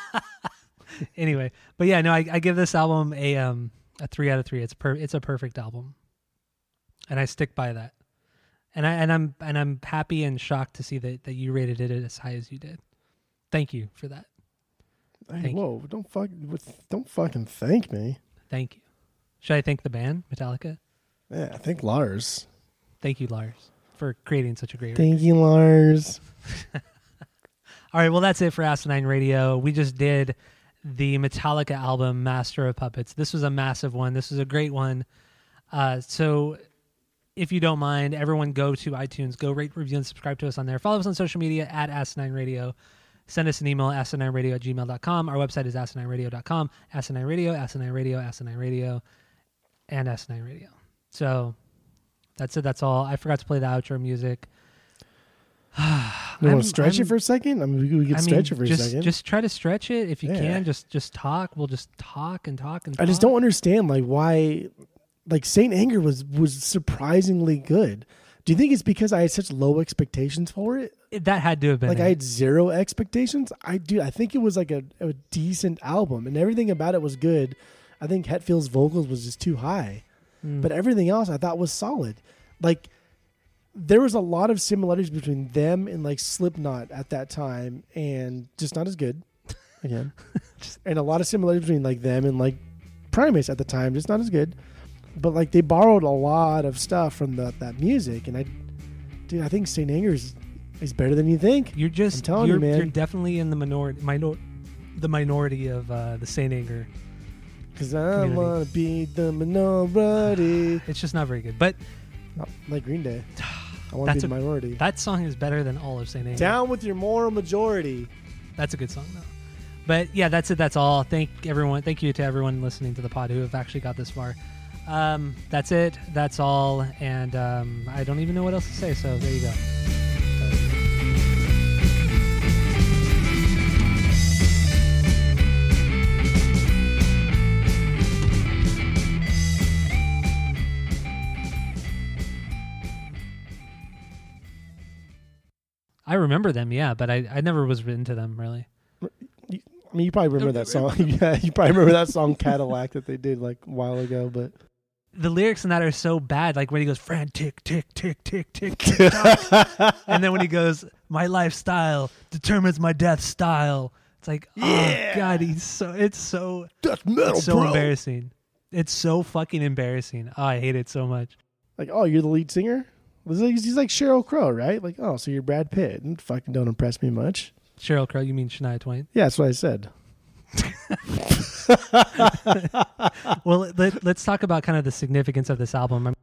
anyway, but yeah, no, I, I give this album a um a three out of three. It's per it's a perfect album, and I stick by that. And I and I'm and I'm happy and shocked to see that that you rated it as high as you did. Thank you for that. Hey, Thank you. whoa! Don't fuck. Don't fucking thank me. Thank you. Should I thank the band Metallica? Yeah, I thank Lars. Thank you, Lars, for creating such a great. record. Thank you, Lars. All right, well, that's it for Asinine Radio. We just did the Metallica album, Master of Puppets. This was a massive one. This was a great one. Uh, so, if you don't mind, everyone go to iTunes, go rate, review, and subscribe to us on there. Follow us on social media at Asinine Radio. Send us an email, asinineradio at gmail.com. Our website is asinineradio.com. Asinine Radio, Asinine Radio, Asinine Radio, and Asinine Radio. So, that's it. That's all. I forgot to play the outro music. You want to stretch I'm- it for a second? I mean, we, I stretch mean, it for just, a second. Just try to stretch it if you Yeah. can. Just just talk. We'll just talk and talk and. Talk. I just don't understand like why like Saint Anger was was surprisingly good. Do you think it's because I had such low expectations for it? It- That had to have been. Like it. I had zero expectations. I do. I think it was like a, a decent album, and everything about it was good. I think Hetfield's vocals was just too high, Mm. but everything else I thought was solid. Like there was a lot of similarities between them and like Slipknot at that time, and just not as good. Again, and a lot of similarities between like them and like Primates at the time, just not as good. But like they borrowed a lot of stuff from the, that music, and I, dude, I think Saint Anger is, is better than you think. you're just. I'm telling you, you're, man. You're definitely in the minority. Minor, the minority of uh, the Saint Anger. Cause I Community. wanna be the minority, It's just not very good. But Not like Green Day. I want to That's be the a- minority. that song is better than all of Saint Anger. Down with your moral majority. That's a good song though. But yeah, that's it. That's all. Thank everyone. Thank you to everyone listening to the pod who have actually got this far. Um, that's it. That's all. And um, I don't even know what else to say. So there you go. I remember them, yeah, but I, I never was into them really. I mean, you probably remember that song. yeah, you probably remember that song Cadillac that they did like a while ago. But The lyrics in that are so bad. Like when he goes frantic, tick, tick, tick, tick, tick, tock. and then when he goes, my lifestyle determines my death style. It's like, oh, Yeah. oh god, he's so it's so that's metal, it's so embarrassing. It's so fucking embarrassing. Oh, I hate it so much. Like, oh, you're the lead singer? He's like, he's like Sheryl Crow, right? Like, oh, so you're Brad Pitt. And fucking don't impress me much. Sheryl Crow, you mean Shania Twain? Yeah, that's what I said. Well, let, let's talk about kind of the significance of this album. I'm-